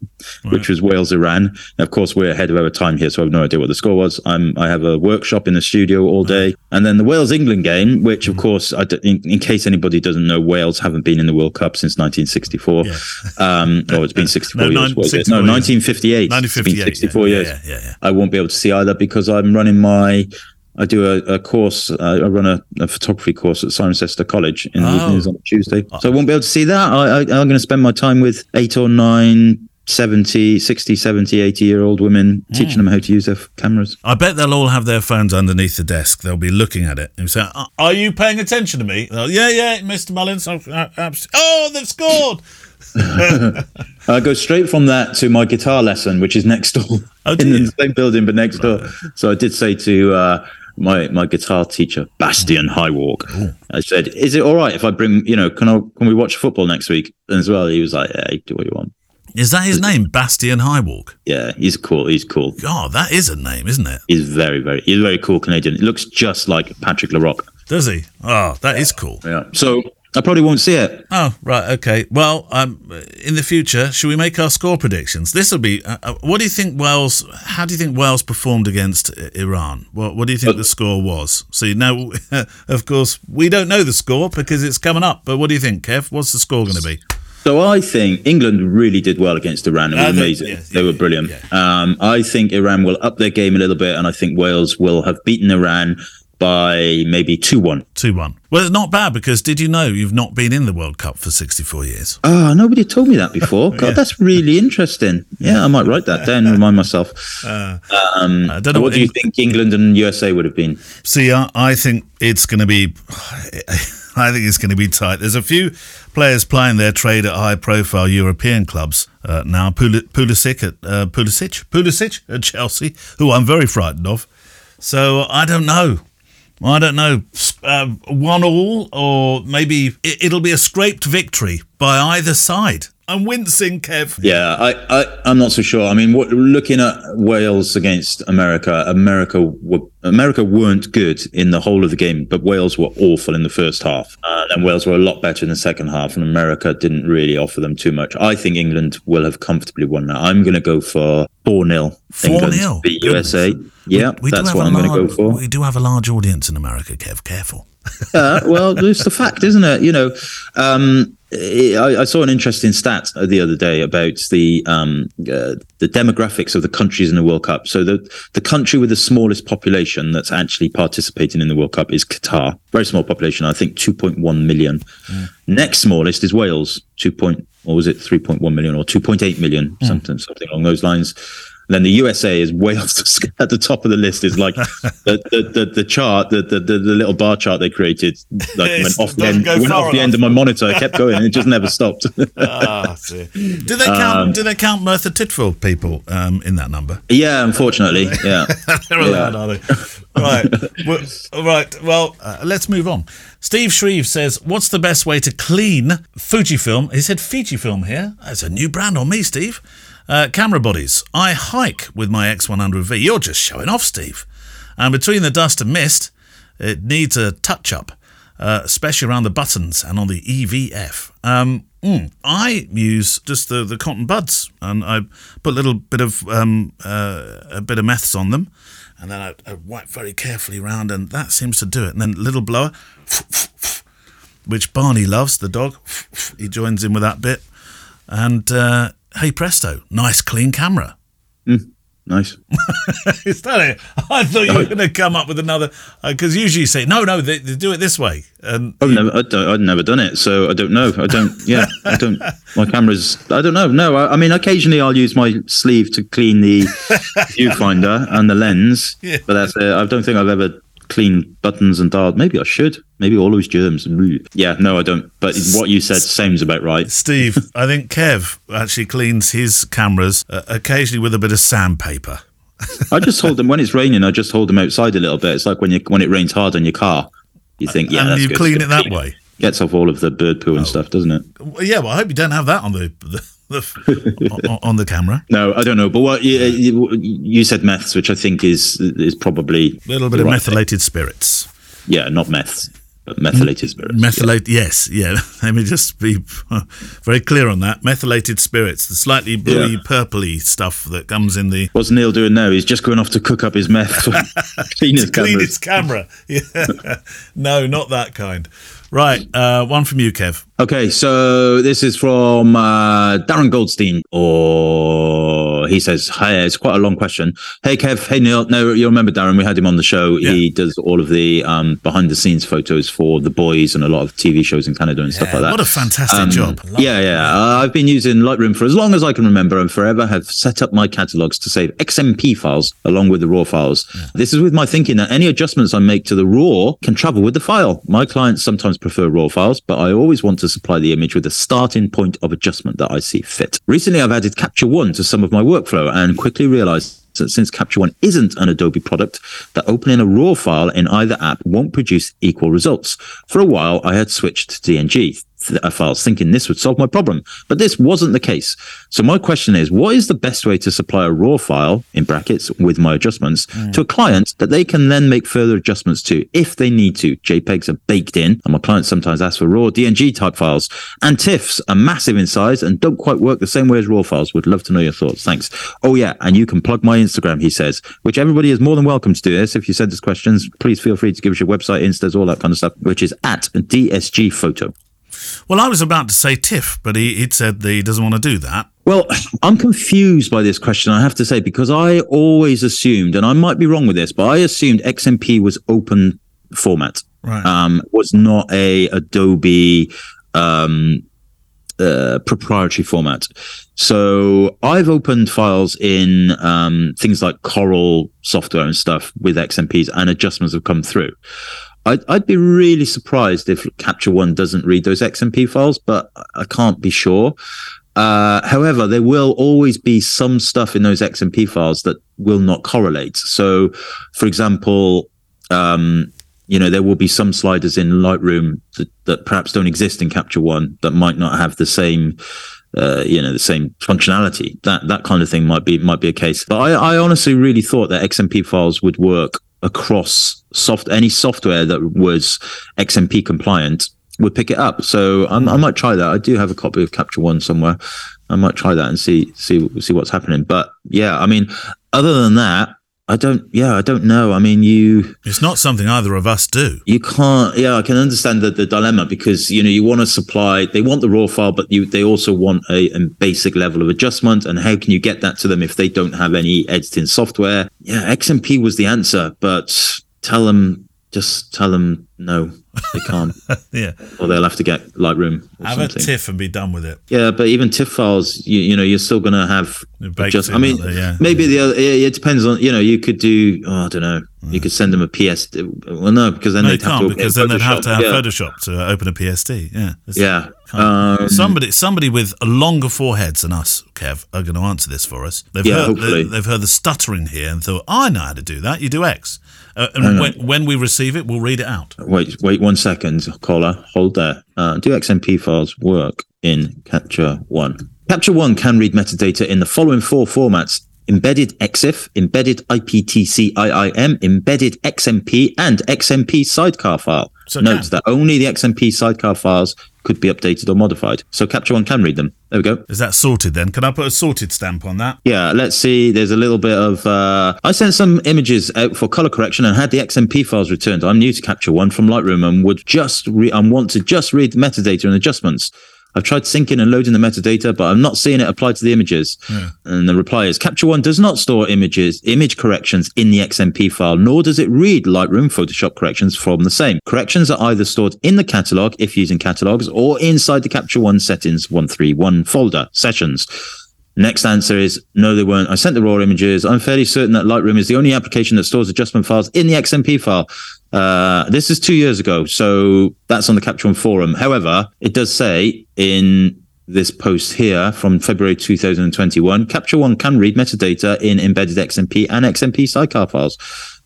which was Wales Iran. Of course, we're ahead of our time here, so I have no idea what the score was. I'm I have a workshop in the studio all day, and then the Wales England game, which of course, I d in, in case anybody doesn't know, Wales haven't been in the World Cup since 1964. Um, oh, it's been 64 No, years. nine- was it? 64 No, 1958. 1958, It's been 64 yeah, years. yeah, yeah, yeah. I won't be able to see either because I'm running my. I do a, a course. Uh, I run a, a photography course at Cirencester College in the Oh. evenings on Tuesday. So I won't be able to see that. I, I, I'm going to spend my time with eight or nine, 70, 60, 70, 80 year old women, teaching them how to use their cameras. I bet they'll all have their phones underneath the desk. They'll be looking at it and say, "Are- "Are you paying attention to me?" They'll, yeah, yeah, Mr. Mullins. Oh, uh, oh, they've scored. I go straight from that to my guitar lesson, which is next door Oh, in the same building, but next door. So I did say to uh, my my guitar teacher, Bastian Highwalk, I uh, said, "Is it all right if I bring? You know, can I can we watch football next week?" And as well, he was like, "Yeah, do what you want." Is that his name, Bastian Highwalk? Yeah, he's cool. He's cool. God, that is a name, isn't it? He's very, very, he's a very cool Canadian. He looks just like Patrick La Roque. Does he? Oh, that is cool. Yeah. So I probably won't see it. Oh, right, okay. Well, um, in the future, should we make our score predictions? This will be. Uh, uh, what do you think Wales? How do you think Wales performed against Iran? What What do you think the score was? See, now, of course, we don't know the score because it's coming up. But what do you think, Kev? What's the score going to be? So I think England really did well against Iran. It was Uh, they- amazing. yeah, they yeah, were brilliant. yeah. Um, I think Iran will up their game a little bit, and I think Wales will have beaten Iran by maybe two one. Two one. Well, it's not bad because did you know you've not been in the World Cup for sixty four years? Oh, nobody told me that before. God, that's really interesting. Yeah, I might write that down. and Remind myself. um, I don't know what what do you Eng- think England and USA would have been? See, I, I think it's going to be. I think it's going to be tight. There's a few players playing their trade at high-profile European clubs uh, now. Pul- Pulisic at uh, Pulisic, Pulisic at Chelsea, who I'm very frightened of. So I don't know. I don't know. Uh, one all, or maybe it, it'll be a scraped victory by either side. I'm wincing, Kev. Yeah, I, I, I'm not so sure. I mean, what, looking at Wales against America, America, America weren't good in the whole of the game, but Wales were awful in the first half, uh, and Wales were a lot better in the second half, and America didn't really offer them too much. I think England will have comfortably won that. I'm going to go for four 0 4 0. beat USA. Yeah, We do that's what I'm going to go for. We do have a large audience in America, Kev. Careful. Uh, well, it's the fact, isn't it? You know, um, I, I saw an interesting stat the other day about the um, uh, the demographics of the countries in the World Cup. So the the country with the smallest population that's actually participating in the World Cup is Qatar. Very small population, I think, two point one million. Next smallest is Wales, two point, or was it three point one million or two point eight million, something something along those lines. And then the USA is way off the, at the top of the list. Is like the, the, the, the chart, the, the, the, little bar chart they created, like went off the end, went off the end of my monitor. It kept going, and it just never stopped. Ah, do they count? Um, do they count Merthyr Tydfil people um, in that number? yeah, unfortunately, yeah. They're allowed, are they? Right. well, right. Well, uh, let's move on. Steve Shreve says, "What's the best way to clean Fujifilm?" He said Fujifilm here. That's a new brand on me, Steve. Uh, camera bodies. I hike with my X100V. You're just showing off, Steve. And between the dust and mist, it needs a touch up, uh, especially around the buttons and on the EVF. Um, mm, I use just the, the cotton buds, and I put a little bit of um, uh, a bit of meths on them, and then I, I wipe very carefully round, and that seems to do it. And then little blower, which Barney loves, the dog. He joins in with that bit, and uh, hey presto, nice clean camera. Hmm, nice. Is that it? I thought you were going to come up with another uh, because usually you say no, no, they, they do it this way, and I've never, I don't, I've never done it, so I don't know. I don't, yeah, I don't. My camera's, I don't know. No, I, I mean, occasionally I'll use my sleeve to clean the viewfinder and the lens, Yeah. but that's it. I don't think I've ever cleaned buttons and dials. Maybe I should. Maybe all those germs. Yeah, no, I don't. But what you said seems about right. Steve, I think Kev actually cleans his cameras uh, occasionally with a bit of sandpaper. I just hold them when it's raining. I just hold them outside a little bit. It's like when you when it rains hard on your car. You think, yeah, and you good. clean it that way. Gets off all of the bird poo and stuff, doesn't it? Yeah, well, I hope you don't have that on the, the, the on, the camera. No, I don't know. But what you, you, said meths, which I think is is probably A little bit of right thing. methylated spirits. Yeah, not meths, but methylated spirits. Methylate, yes, yeah. Let me just be very clear on that. Methylated spirits, the slightly bluey, Yeah. purpley stuff that comes in the What's Neil doing now? He's just going off to cook up his meth. clean his clean its camera. Yeah. no, not that kind. Right, uh, one from you, Kev. Okay, so this is from uh, Darren Goldstein, or he says, "Hey, it's quite a long question." Hey, Kev. Hey, Neil. No, you remember Darren? We had him on the show. He does all of the um, behind-the-scenes photos for The Boys and a lot of TV shows in Canada and stuff like that. what a fantastic Um, job. Yeah, yeah. Uh, I've been using Lightroom for as long as I can remember and forever have set up my catalogs to save XMP files along with the raw files. This is with my thinking that any adjustments I make to the raw can travel with the file. My clients sometimes prefer raw files, but I always want to supply the image with a starting point of adjustment that I see fit. Recently, I've added Capture One to some of my workflow and quickly realized that since Capture One isn't an Adobe product, that opening a RAW file in either app won't produce equal results. For a while, I had switched to DNG files, thinking this would solve my problem, but this wasn't the case. So my question is, what is the best way to supply a RAW file in brackets with my adjustments mm. to a client that they can then make further adjustments to if they need to? JPEGs are baked in, and my clients sometimes ask for RAW DNG type files, and TIFFs are massive in size and don't quite work the same way as RAW files. Would love to know your thoughts. Thanks. Oh yeah, and you can plug my Instagram. He says, which everybody is more than welcome to do this. If you send us questions, please feel free to give us your website, instas, all that kind of stuff, which is at DSG Photo. Well, I was about to say TIFF, but he, he'd said that he doesn't want to do that. Well, I'm confused by this question, I have to say, because I always assumed, and I might be wrong with this, but I assumed XMP was open format, Right. um, was not a Adobe um, uh, proprietary format. So I've opened files in um, things like Corel software and stuff with XMPs, and adjustments have come through. I'd, I'd be really surprised if Capture One doesn't read those XMP files, but I can't be sure. Uh, however, there will always be some stuff in those XMP files that will not correlate. So, for example, um, you know, there will be some sliders in Lightroom that, that perhaps don't exist in Capture One that might not have the same, uh, you know, the same functionality. That that kind of thing might be might be a case. But I, I honestly really thought that XMP files would work across soft any software that was XMP compliant would pick it up. So I'm, I hmm. might try that. I do have a copy of Capture One somewhere. I might try that and see see see what's happening. But yeah, I mean, other than that, I don't. Yeah, I don't know. I mean, you It's not something either of us do. you can't. Yeah, I can understand the, the dilemma because you know you want to supply. They want the raw file, but you they also want a, a basic level of adjustment. And how can you get that to them if they don't have any editing software? Yeah, XMP was the answer, but tell them just tell them no. They can't, yeah. or they'll have to get Lightroom or Have a tiff and be done with it. Yeah, but even TIFF files, you, you know, you're still going to have just. I mean, they? Yeah. maybe the other. Yeah, it depends on. You know, you could do. Oh, I don't know. You could send them a PS. Well, no, because then No, they'd can't to because then they'd have to have yeah. Photoshop to open a PSD. Yeah. It's- Yeah. Um, somebody, somebody with a longer foreheads than us, Kev, are going to answer this for us. They've Yeah, heard, hopefully. they, have heard the stuttering here and thought, "I know how to do that." You do X, uh, and when, when we receive it, we'll read it out. Wait, wait one second, caller. Hold there. Uh, do XMP files work in Capture One? Capture One can read metadata in the following four formats: embedded EXIF, embedded IPTC IIM, embedded XMP, and XMP sidecar file. So Note that only the XMP sidecar files could be updated or modified. So Capture One can read them. There we go. Is that sorted then? Can I put a sorted stamp on that? Yeah, let's see. There's a little bit of. Uh, I sent some images out for color correction and had the XMP files returned. I'm new to Capture One from Lightroom and would just re- and want to just read the metadata and adjustments. I've tried syncing and loading the metadata, but I'm not seeing it applied to the images. And the reply is Capture One does not store images, image corrections in the XMP file, nor does it read Lightroom Photoshop corrections from the same. Corrections are either stored in the catalog if using catalogs or inside the Capture One settings 131 folder sessions. Next answer is no, they weren't. I sent the raw images. I'm fairly certain that Lightroom is the only application that stores adjustment files in the XMP file. Uh, this is two years ago, so that's on the Capture One forum. However, it does say in this post here from February 2021, Capture One can read metadata in embedded XMP and XMP sidecar files.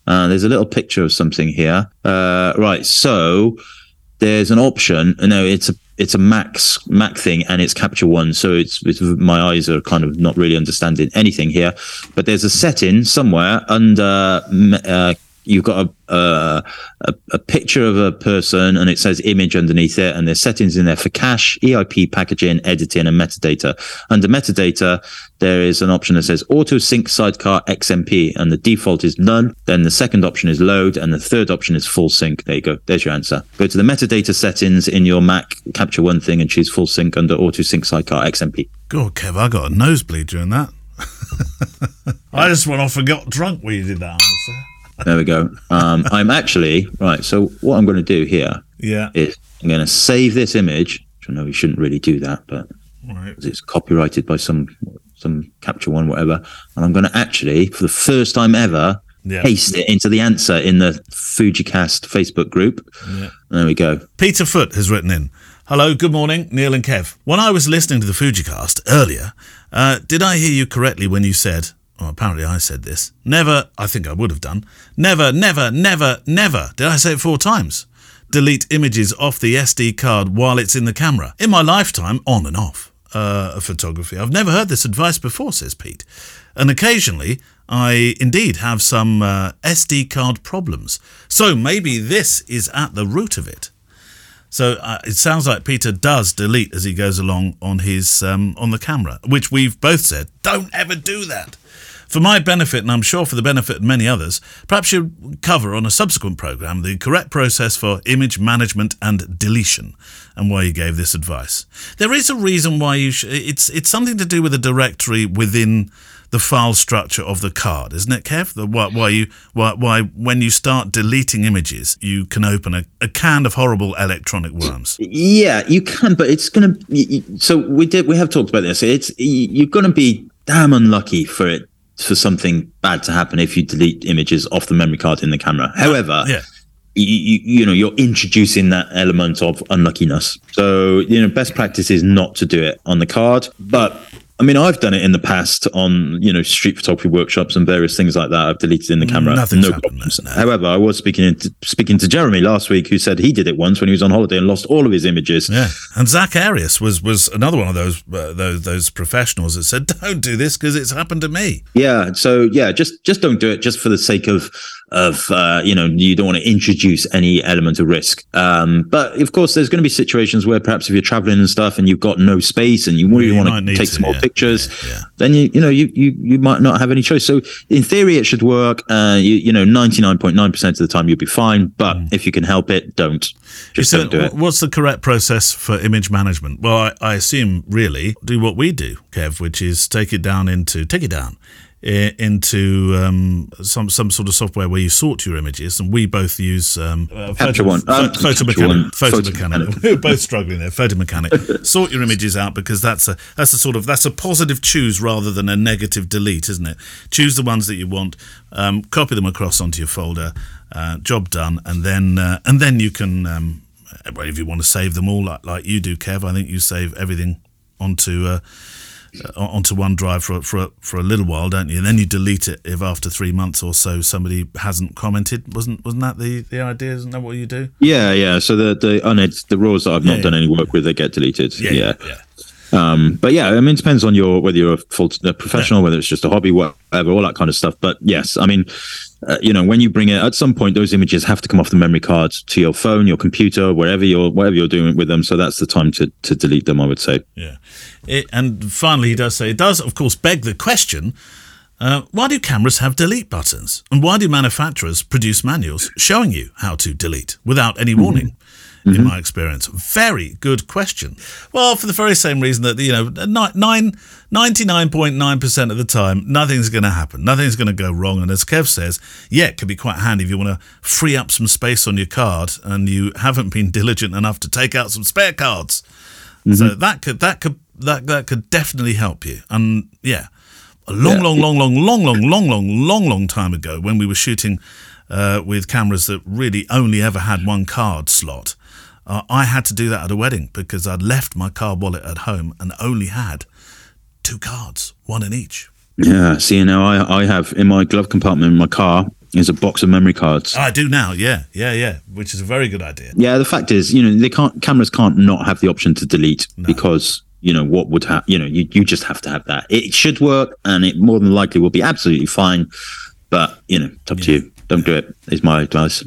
Uh, there's a little picture of something here. Uh, right, so there's an option. No, it's a it's a Max Mac thing, and it's Capture One. So it's, it's my eyes are kind of not really understanding anything here. But there's a setting somewhere under. Uh, you've got a, uh, a a picture of a person, and it says image underneath it, and there's settings in there for cache, EIP packaging, editing, and metadata. Under metadata, there is an option that says auto sync sidecar XMP, and the default is none. Then the second option is load, and the third option is full sync. There you go. There's your answer. Go to the metadata settings in your Mac Capture One thing and choose full sync under auto sync sidecar XMP. God, Kev, I got a nosebleed during that. I just went off and got drunk when you did that answer. There we go. Um, I'm actually right. So what I'm going to do here Yeah. is I'm going to save this image. Which I know we shouldn't really do that, but Right. it's copyrighted by some some Capture One, whatever. And I'm going to actually, for the first time ever, Yeah. paste it into the answer in the FujiCast Facebook group. Yeah. There we go. Peter Foot has written in. Hello, good morning, Neil and Kev. When I was listening to the Fujicast earlier, uh, did I hear you correctly when you said, well, apparently I said this, never, I think I would have done, never, never, never, never, did I say it four times? Delete images off the SD card while it's in the camera. In my lifetime, on and off uh, photography, I've never heard this advice before, says Pete. And occasionally, I indeed have some uh, SD card problems. So maybe this is at the root of it. So uh, it sounds like Peter does delete as he goes along on his um, on the camera, which we've both said don't ever do that. For my benefit, and I'm sure for the benefit of many others, perhaps you cover on a subsequent program the correct process for image management and deletion, and why you gave this advice. There is a reason why you. Sh- it's it's something to do with the directory within the file structure of the card, isn't it, Kev? The, why, why you why, why when you start deleting images, you can open a, a can of horrible electronic worms. Yeah, you can, but it's going to. So we did. We have talked about this. It's you're going to be damn unlucky for it for something bad to happen if you delete images off the memory card in the camera. However, Yeah. you, you, you know you're introducing that element of unluckiness. So you know best practice is not to do it on the card, but. I mean, I've done it in the past on, you know, street photography workshops and various things like that. I've deleted in the camera. Nothing's no problems. no. However, I was speaking to, speaking to Jeremy last week, who said he did it once when he was on holiday and lost all of his images. Yeah, and Zack Arias was was another one of those uh, those those professionals that said, "Don't do this because it's happened to me." Yeah. So yeah, just just don't do it just for the sake of of uh, you know you don't want to introduce any element of risk. Um, but of course, there's going to be situations where perhaps if you're traveling and stuff and you've got no space and you really you want to take some more yeah, pictures, yeah, then you you know you, you you might not have any choice. So in theory, it should work. Uh, you you know, 99.9 percent of the time you'll be fine. But if you can help it, don't. Just don't do it. What's the correct process for image management? Well, I, I assume really do what we do, Kev, which is take it down into take it down into um, some some sort of software where you sort your images, and we both use um, uh, Capture One. photo, Um, photo mechanic. Photo Photo mechanic. Mechanic. We're both struggling there. Photo mechanic. sort your images out because that's a that's a sort of that's a positive choose rather than a negative delete, isn't it? Choose the ones that you want, um, copy them across onto your folder. Uh, job done, and then uh, and then you can. Um, well, if you want to save them all, like, like you do, Kev, I think you save everything onto uh, uh, onto OneDrive for for a, for a little while, don't you? And then you delete it if after three months or so somebody hasn't commented. wasn't Wasn't that the, the idea? Isn't that what you do? Yeah, yeah. So the the unedited the raws that I've not Yeah, done yeah. any work with, they get deleted. yeah. yeah. yeah. Um, but yeah, I mean, it depends on your whether you're a full a professional, whether it's just a hobby, whatever, all that kind of stuff. But yes, I mean, uh, you know, when you bring it at some point, those images have to come off the memory card to your phone, your computer, wherever you're whatever you're doing with them. So that's the time to to delete them. I would say. Yeah. It, and finally, he does say, it does, of course, beg the question uh, why do cameras have delete buttons? And why do manufacturers produce manuals showing you how to delete without any mm-hmm. warning? In mm-hmm. my experience, very good question. Well, for the very same reason that you know, ni- nine, 99.9% of the time, nothing's going to happen. Nothing's going to go wrong. And as Kev says, yeah, it could be quite handy if you want to free up some space on your card and you haven't been diligent enough to take out some spare cards. So mm-hmm. that could that could that that could definitely help you. And yeah, a long, Yeah. long, long, long, long, long, long, long, long, long time ago when we were shooting uh, with cameras that really only ever had one card slot. Uh, I had to do that at a wedding because I'd left my card wallet at home and only had two cards, one in each. Yeah. See, now I I have in my glove compartment in my car is a box of memory cards. I do now, yeah, yeah, yeah, which is a very good idea. Yeah, the fact is, you know, they can't cameras can't not have the option to delete because you know what would have you know you, you just have to have that. It should work, and it more than likely will be absolutely fine. But you know, it's up to you. Don't do it. Is my advice.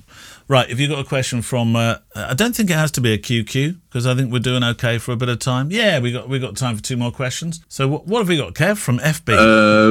Right, if you've got a question from, uh, I don't think it has to be a QQ because I think we're doing okay for a bit of time. Yeah, we got we got time for two more questions. So what, what have we got, Kev, from FB?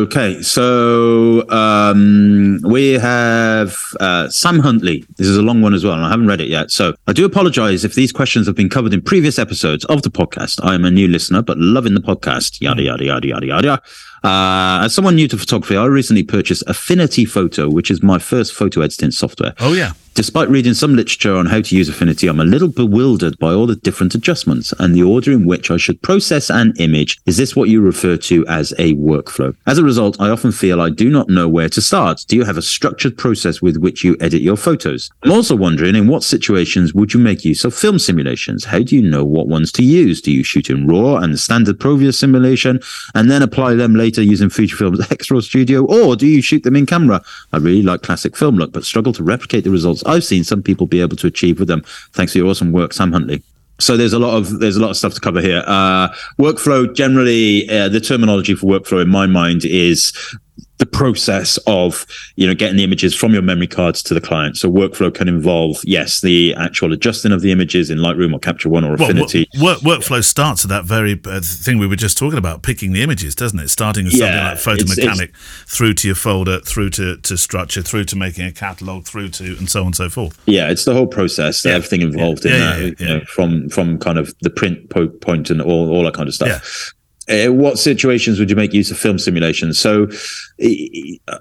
Okay, so um, we have uh, Sam Huntley. This is a long one as well, and I haven't read it yet. So I do apologize if these questions have been covered in previous episodes of the podcast. I am a new listener, but loving the podcast. Yada yada yada yada yada. Uh, as someone new to photography, I recently purchased Affinity Photo, which is my first photo editing software. oh yeah, Despite reading some literature on how to use Affinity, I'm a little bewildered by all the different adjustments and the order in which I should process an image. Is this what you refer to as a workflow? As a result, I often feel I do not know where to start. Do you have a structured process with which you edit your photos? I'm also wondering in what situations would you make use of film simulations? How do you know what ones to use? Do you shoot in RAW and the standard Provia simulation and then apply them later using Fujifilm's X-RAW Studio? Or do you shoot them in camera? I really like classic film look, but struggle to replicate the results I've seen some people be able to achieve with them. Thanks for your awesome work, Sam Huntley. So there's a lot of there's a lot of stuff to cover here. Uh, workflow generally, uh, the terminology for workflow in my mind is the process of you know getting the images from your memory cards to the client. So workflow can involve yes the actual adjusting of the images in Lightroom or Capture One or well, Affinity. work, workflow starts at that very uh, thing we were just talking about, picking the images, doesn't it? Starting with something Yeah, like Photo it's- Mechanic, through to your folder, through to, to structure, through to making a catalog, through to and so on and so forth. Yeah, it's the whole process, Yeah. everything involved Yeah, in that, you know, from from kind of the print po- point and all all that kind of stuff. Uh, what situations would you make use of film simulation? So,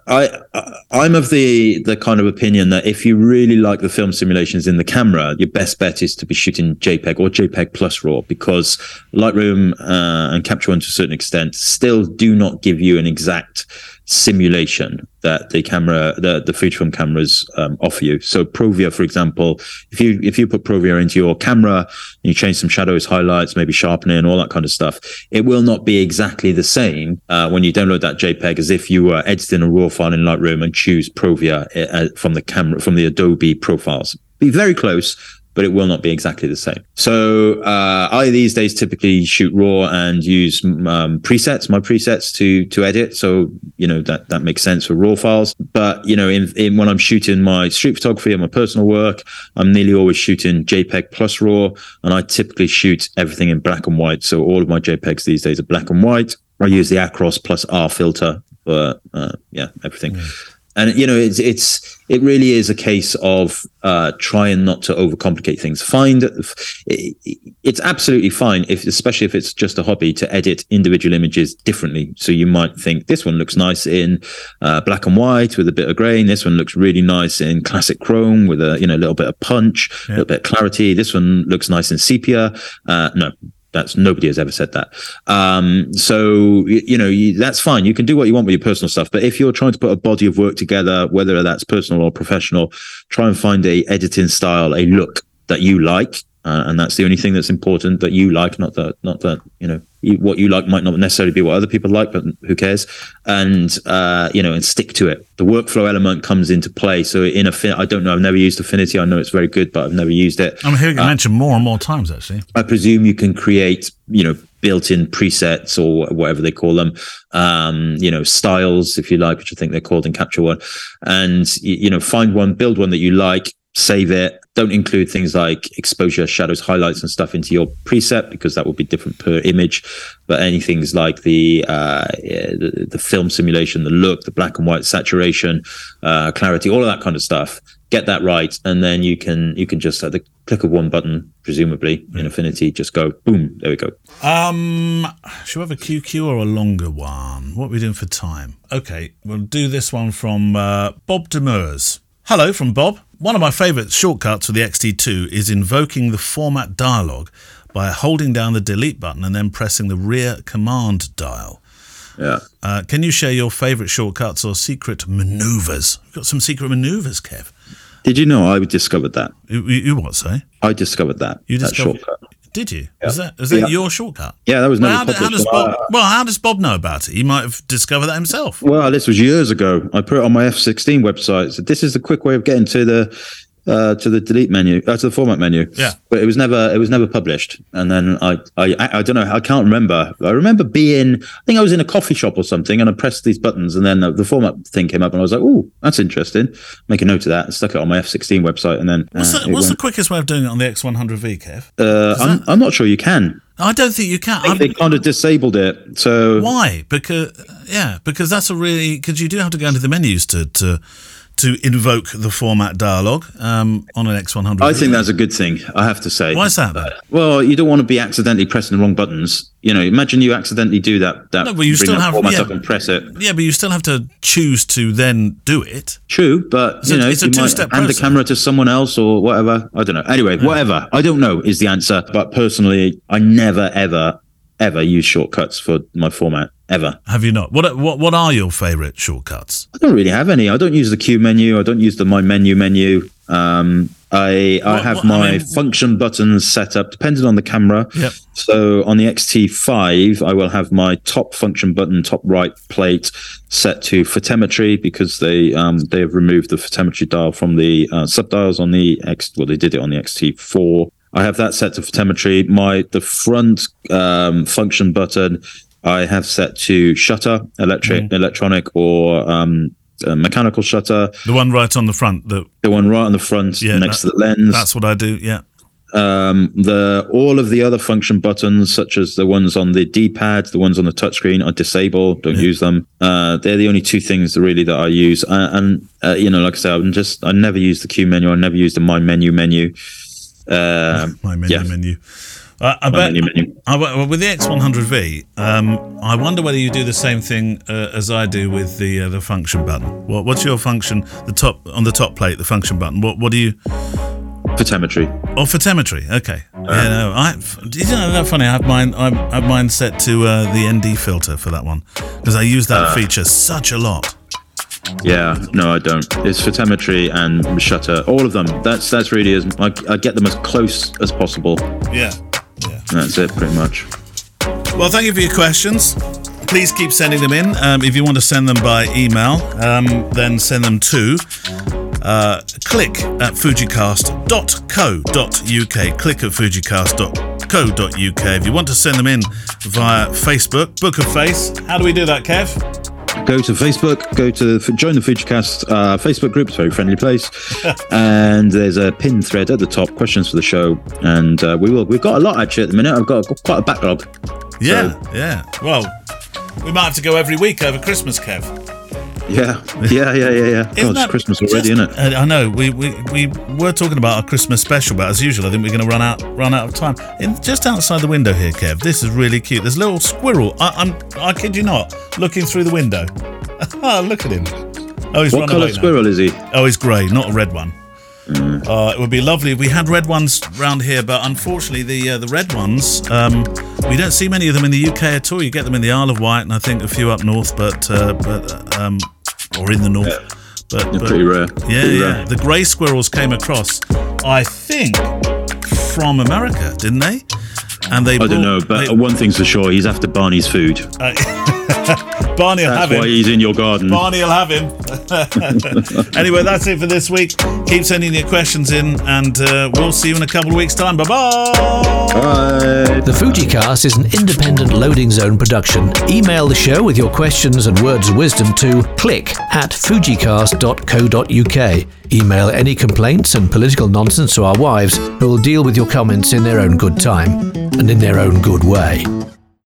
I, I I'm of the the kind of opinion that if you really like the film simulations in the camera, your best bet is to be shooting JPEG or JPEG plus RAW because Lightroom uh, and Capture One to a certain extent still do not give you an exact simulation that the camera the the Fujifilm cameras um, offer you. So Provia, for example, if you if you put Provia into your camera, you change some shadows, highlights, maybe sharpening, all that kind of stuff, it will not be exactly the same uh, when you download that JPEG as if you were editing a raw file in Lightroom and choose Provia uh, from the camera from the Adobe profiles. Be very close, but it will not be exactly the same. So uh, I these days typically shoot raw and use um, presets, my presets to to edit. So you know that that makes sense for raw files. But you know, in, in when I'm shooting my street photography and my personal work, I'm nearly always shooting JPEG plus raw, and I typically shoot everything in black and white. So all of my JPEGs these days are black and white. I use the Acros plus R filter for uh, yeah everything. And you know it's it's it really is a case of uh, trying not to overcomplicate things. Find it's absolutely fine if, especially if it's just a hobby, to edit individual images differently. So you might think this one looks nice in uh, black and white with a bit of grain. This one looks really nice in classic chrome with a you know a little bit of punch, a little bit of clarity. This one looks nice in sepia. Uh, no, that's nobody has ever said that. Um, so you, you know you, that's fine. You can do what you want with your personal stuff, but if you're trying to put a body of work together, whether that's personal or professional, try and find a editing style, a look that you like, uh, and that's the only thing that's important that you like, not that not that you know what you like might not necessarily be what other people like, but who cares? And uh, you know, and stick to it. The workflow element comes into play. So in a, I don't know, I've never used Affinity. I know it's very good, but I've never used it. I'm hearing it uh, mentioned more and more times actually. I presume you can create, you know, built-in presets or whatever they call them um, you know styles if you like which i think they're called in capture one and you know find one build one that you like save it. Don't include things like exposure, shadows, highlights, and stuff into your preset because that will be different per image. But anything like the, uh, the, the film simulation, the look, the black and white saturation, uh, clarity, all of that kind of stuff. Get that right, and then you can you can just at the click of one button, presumably in Affinity, just go boom. There we go. Um, should we have a QQ or a longer one? What are we doing for time? Okay, we'll do this one from uh, Bob Demers. Hello from Bob. One of my favourite shortcuts for the XT2 is invoking the format dialog by holding down the delete button and then pressing the rear command dial. Yeah. Uh, can you share your favourite shortcuts or secret manoeuvres? We've got some secret manoeuvres, Kev. Did you know I discovered that? You, you, you what, say? I discovered that. You discovered that shortcut. Did you? Yeah. Is that is that Yeah. your shortcut? Yeah, that was Well never how, how does Bob, uh, well, how does Bob know about it? He might have discovered that himself. Well, this was years ago. I put it on my F16 website. So this is the quick way of getting to the uh, to the delete menu, uh, to the format menu. Yeah. but it was never it was never published. And then I I I don't know. I can't remember. I remember being. I think I was in a coffee shop or something, and I pressed these buttons, and then the, the format thing came up, and I was like, "Oh, that's interesting." Make a note of that. and stuck it on my F16 website, and then What's, uh, the, what's the quickest way of doing it on the X100V, Kev? uh, I'm, I'm not sure you can. I don't think you can. I think they kind of disabled it. So Why? Because yeah, because that's a really because you do have to go into the menus to to to invoke the format dialog um, on an X100. I think that's a good thing. I have to say. Why is that? Then? Well, you don't want to be accidentally pressing the wrong buttons. You know, imagine you accidentally do that. That No, but you still have- format yeah. up and press it. Yeah, but you still have to choose to then do it. True, but It's you know, it's a you two-step hand the camera to someone else or whatever. I don't know. Anyway, whatever. I don't know is the answer. But personally, I never, ever, ever use shortcuts for my format ever. Have you not? What what what are your favourite shortcuts? I don't really have any. I don't use the Q menu. I don't use the my menu menu. Um, I I What- have what- I my mean- function buttons set up depending on the camera. Yep. So on the XT5, I will have my top function button, top right plate set to photometry because they um, they have removed the photometry dial from the uh, subdials on the X. Well, they did it on the XT4. I have that set to photometry. My the front um, function button I have set to shutter, electric, Mm-hmm. electronic or um, uh, mechanical shutter. The one right on the front. The The one right on the front Yeah, next that- to the lens. that's what I do. Yeah. Um, the all of the other function buttons, such as the ones on the D-pad, the ones on the touchscreen, I disable. Don't use them. Uh, they're the only two things really that I use. Uh, and uh, you know, like I said, I'm just I never use the Q menu. I never use the My Menu menu. Um, My menu yeah. menu. Uh, I bet menu menu. I, well, with the X100V, um, I wonder whether you do the same thing uh, as I do with the uh, the function button. What, what's your function? The top on the top plate, the function button. What what do you? Photometry. Oh, photometry. Okay. yeah, no. I. You know that funny? I have mine. I have mine set to uh, the ND filter for that one because I use that feature such a lot. Yeah, no, I don't. It's photometry and shutter. All of them. That's that's really as I, I get them as close as possible. Yeah. Yeah. That's it, pretty much. Well, thank you for your questions. Please keep sending them in. Um, if you want to send them by email, um, then send them to uh, click at fujicast.co.uk. Click at fujicast.co.uk. If you want to send them in via Facebook, Book of Face, how do we do that, Kev? Go to Facebook, go to join the Fujicast uh, Facebook group. It's a very friendly place, and there's a pin thread at the top. Questions for the show, and uh, we will. We've got a lot actually at the minute. I've got quite a backlog. Yeah, yeah. Well, we might have to go every week over Christmas, Kev. Yeah, yeah, yeah, yeah, yeah. God, it's Christmas already, just- isn't it? uh, I know. We, we we were talking about our Christmas special, but as usual, I think we're going to run out run out of time. In, just outside the window here, Kev. This is really cute. There's a little squirrel. I, I'm I kid you not, looking through the window. oh, look at him. Oh, he's What colour away now. squirrel is he? Oh, he's grey, not a red one. Uh, it would be lovely if we had red ones round here, but unfortunately, the uh, the red ones um, we don't see many of them in the UK at all. You get them in the Isle of Wight, and I think a few up north, but uh, but um, or in the north. But, but pretty rare. yeah, Pretty yeah. rare. The grey squirrels came across, I think, from America, didn't they? And they I don't know, but they- one thing's for sure, he's after Barney's food. Barney will That's have why him. he's in your garden. Barney will have him. anyway, that's it for this week. Keep sending your questions in, and uh, we'll see you in a couple of weeks' time. Bye bye. Bye. The Fujicast is an independent loading zone production. Email the show with your questions and words of wisdom to click at fujicast.co.uk. Email any complaints and political nonsense to our wives, who will deal with your comments in their own good time and in their own good way.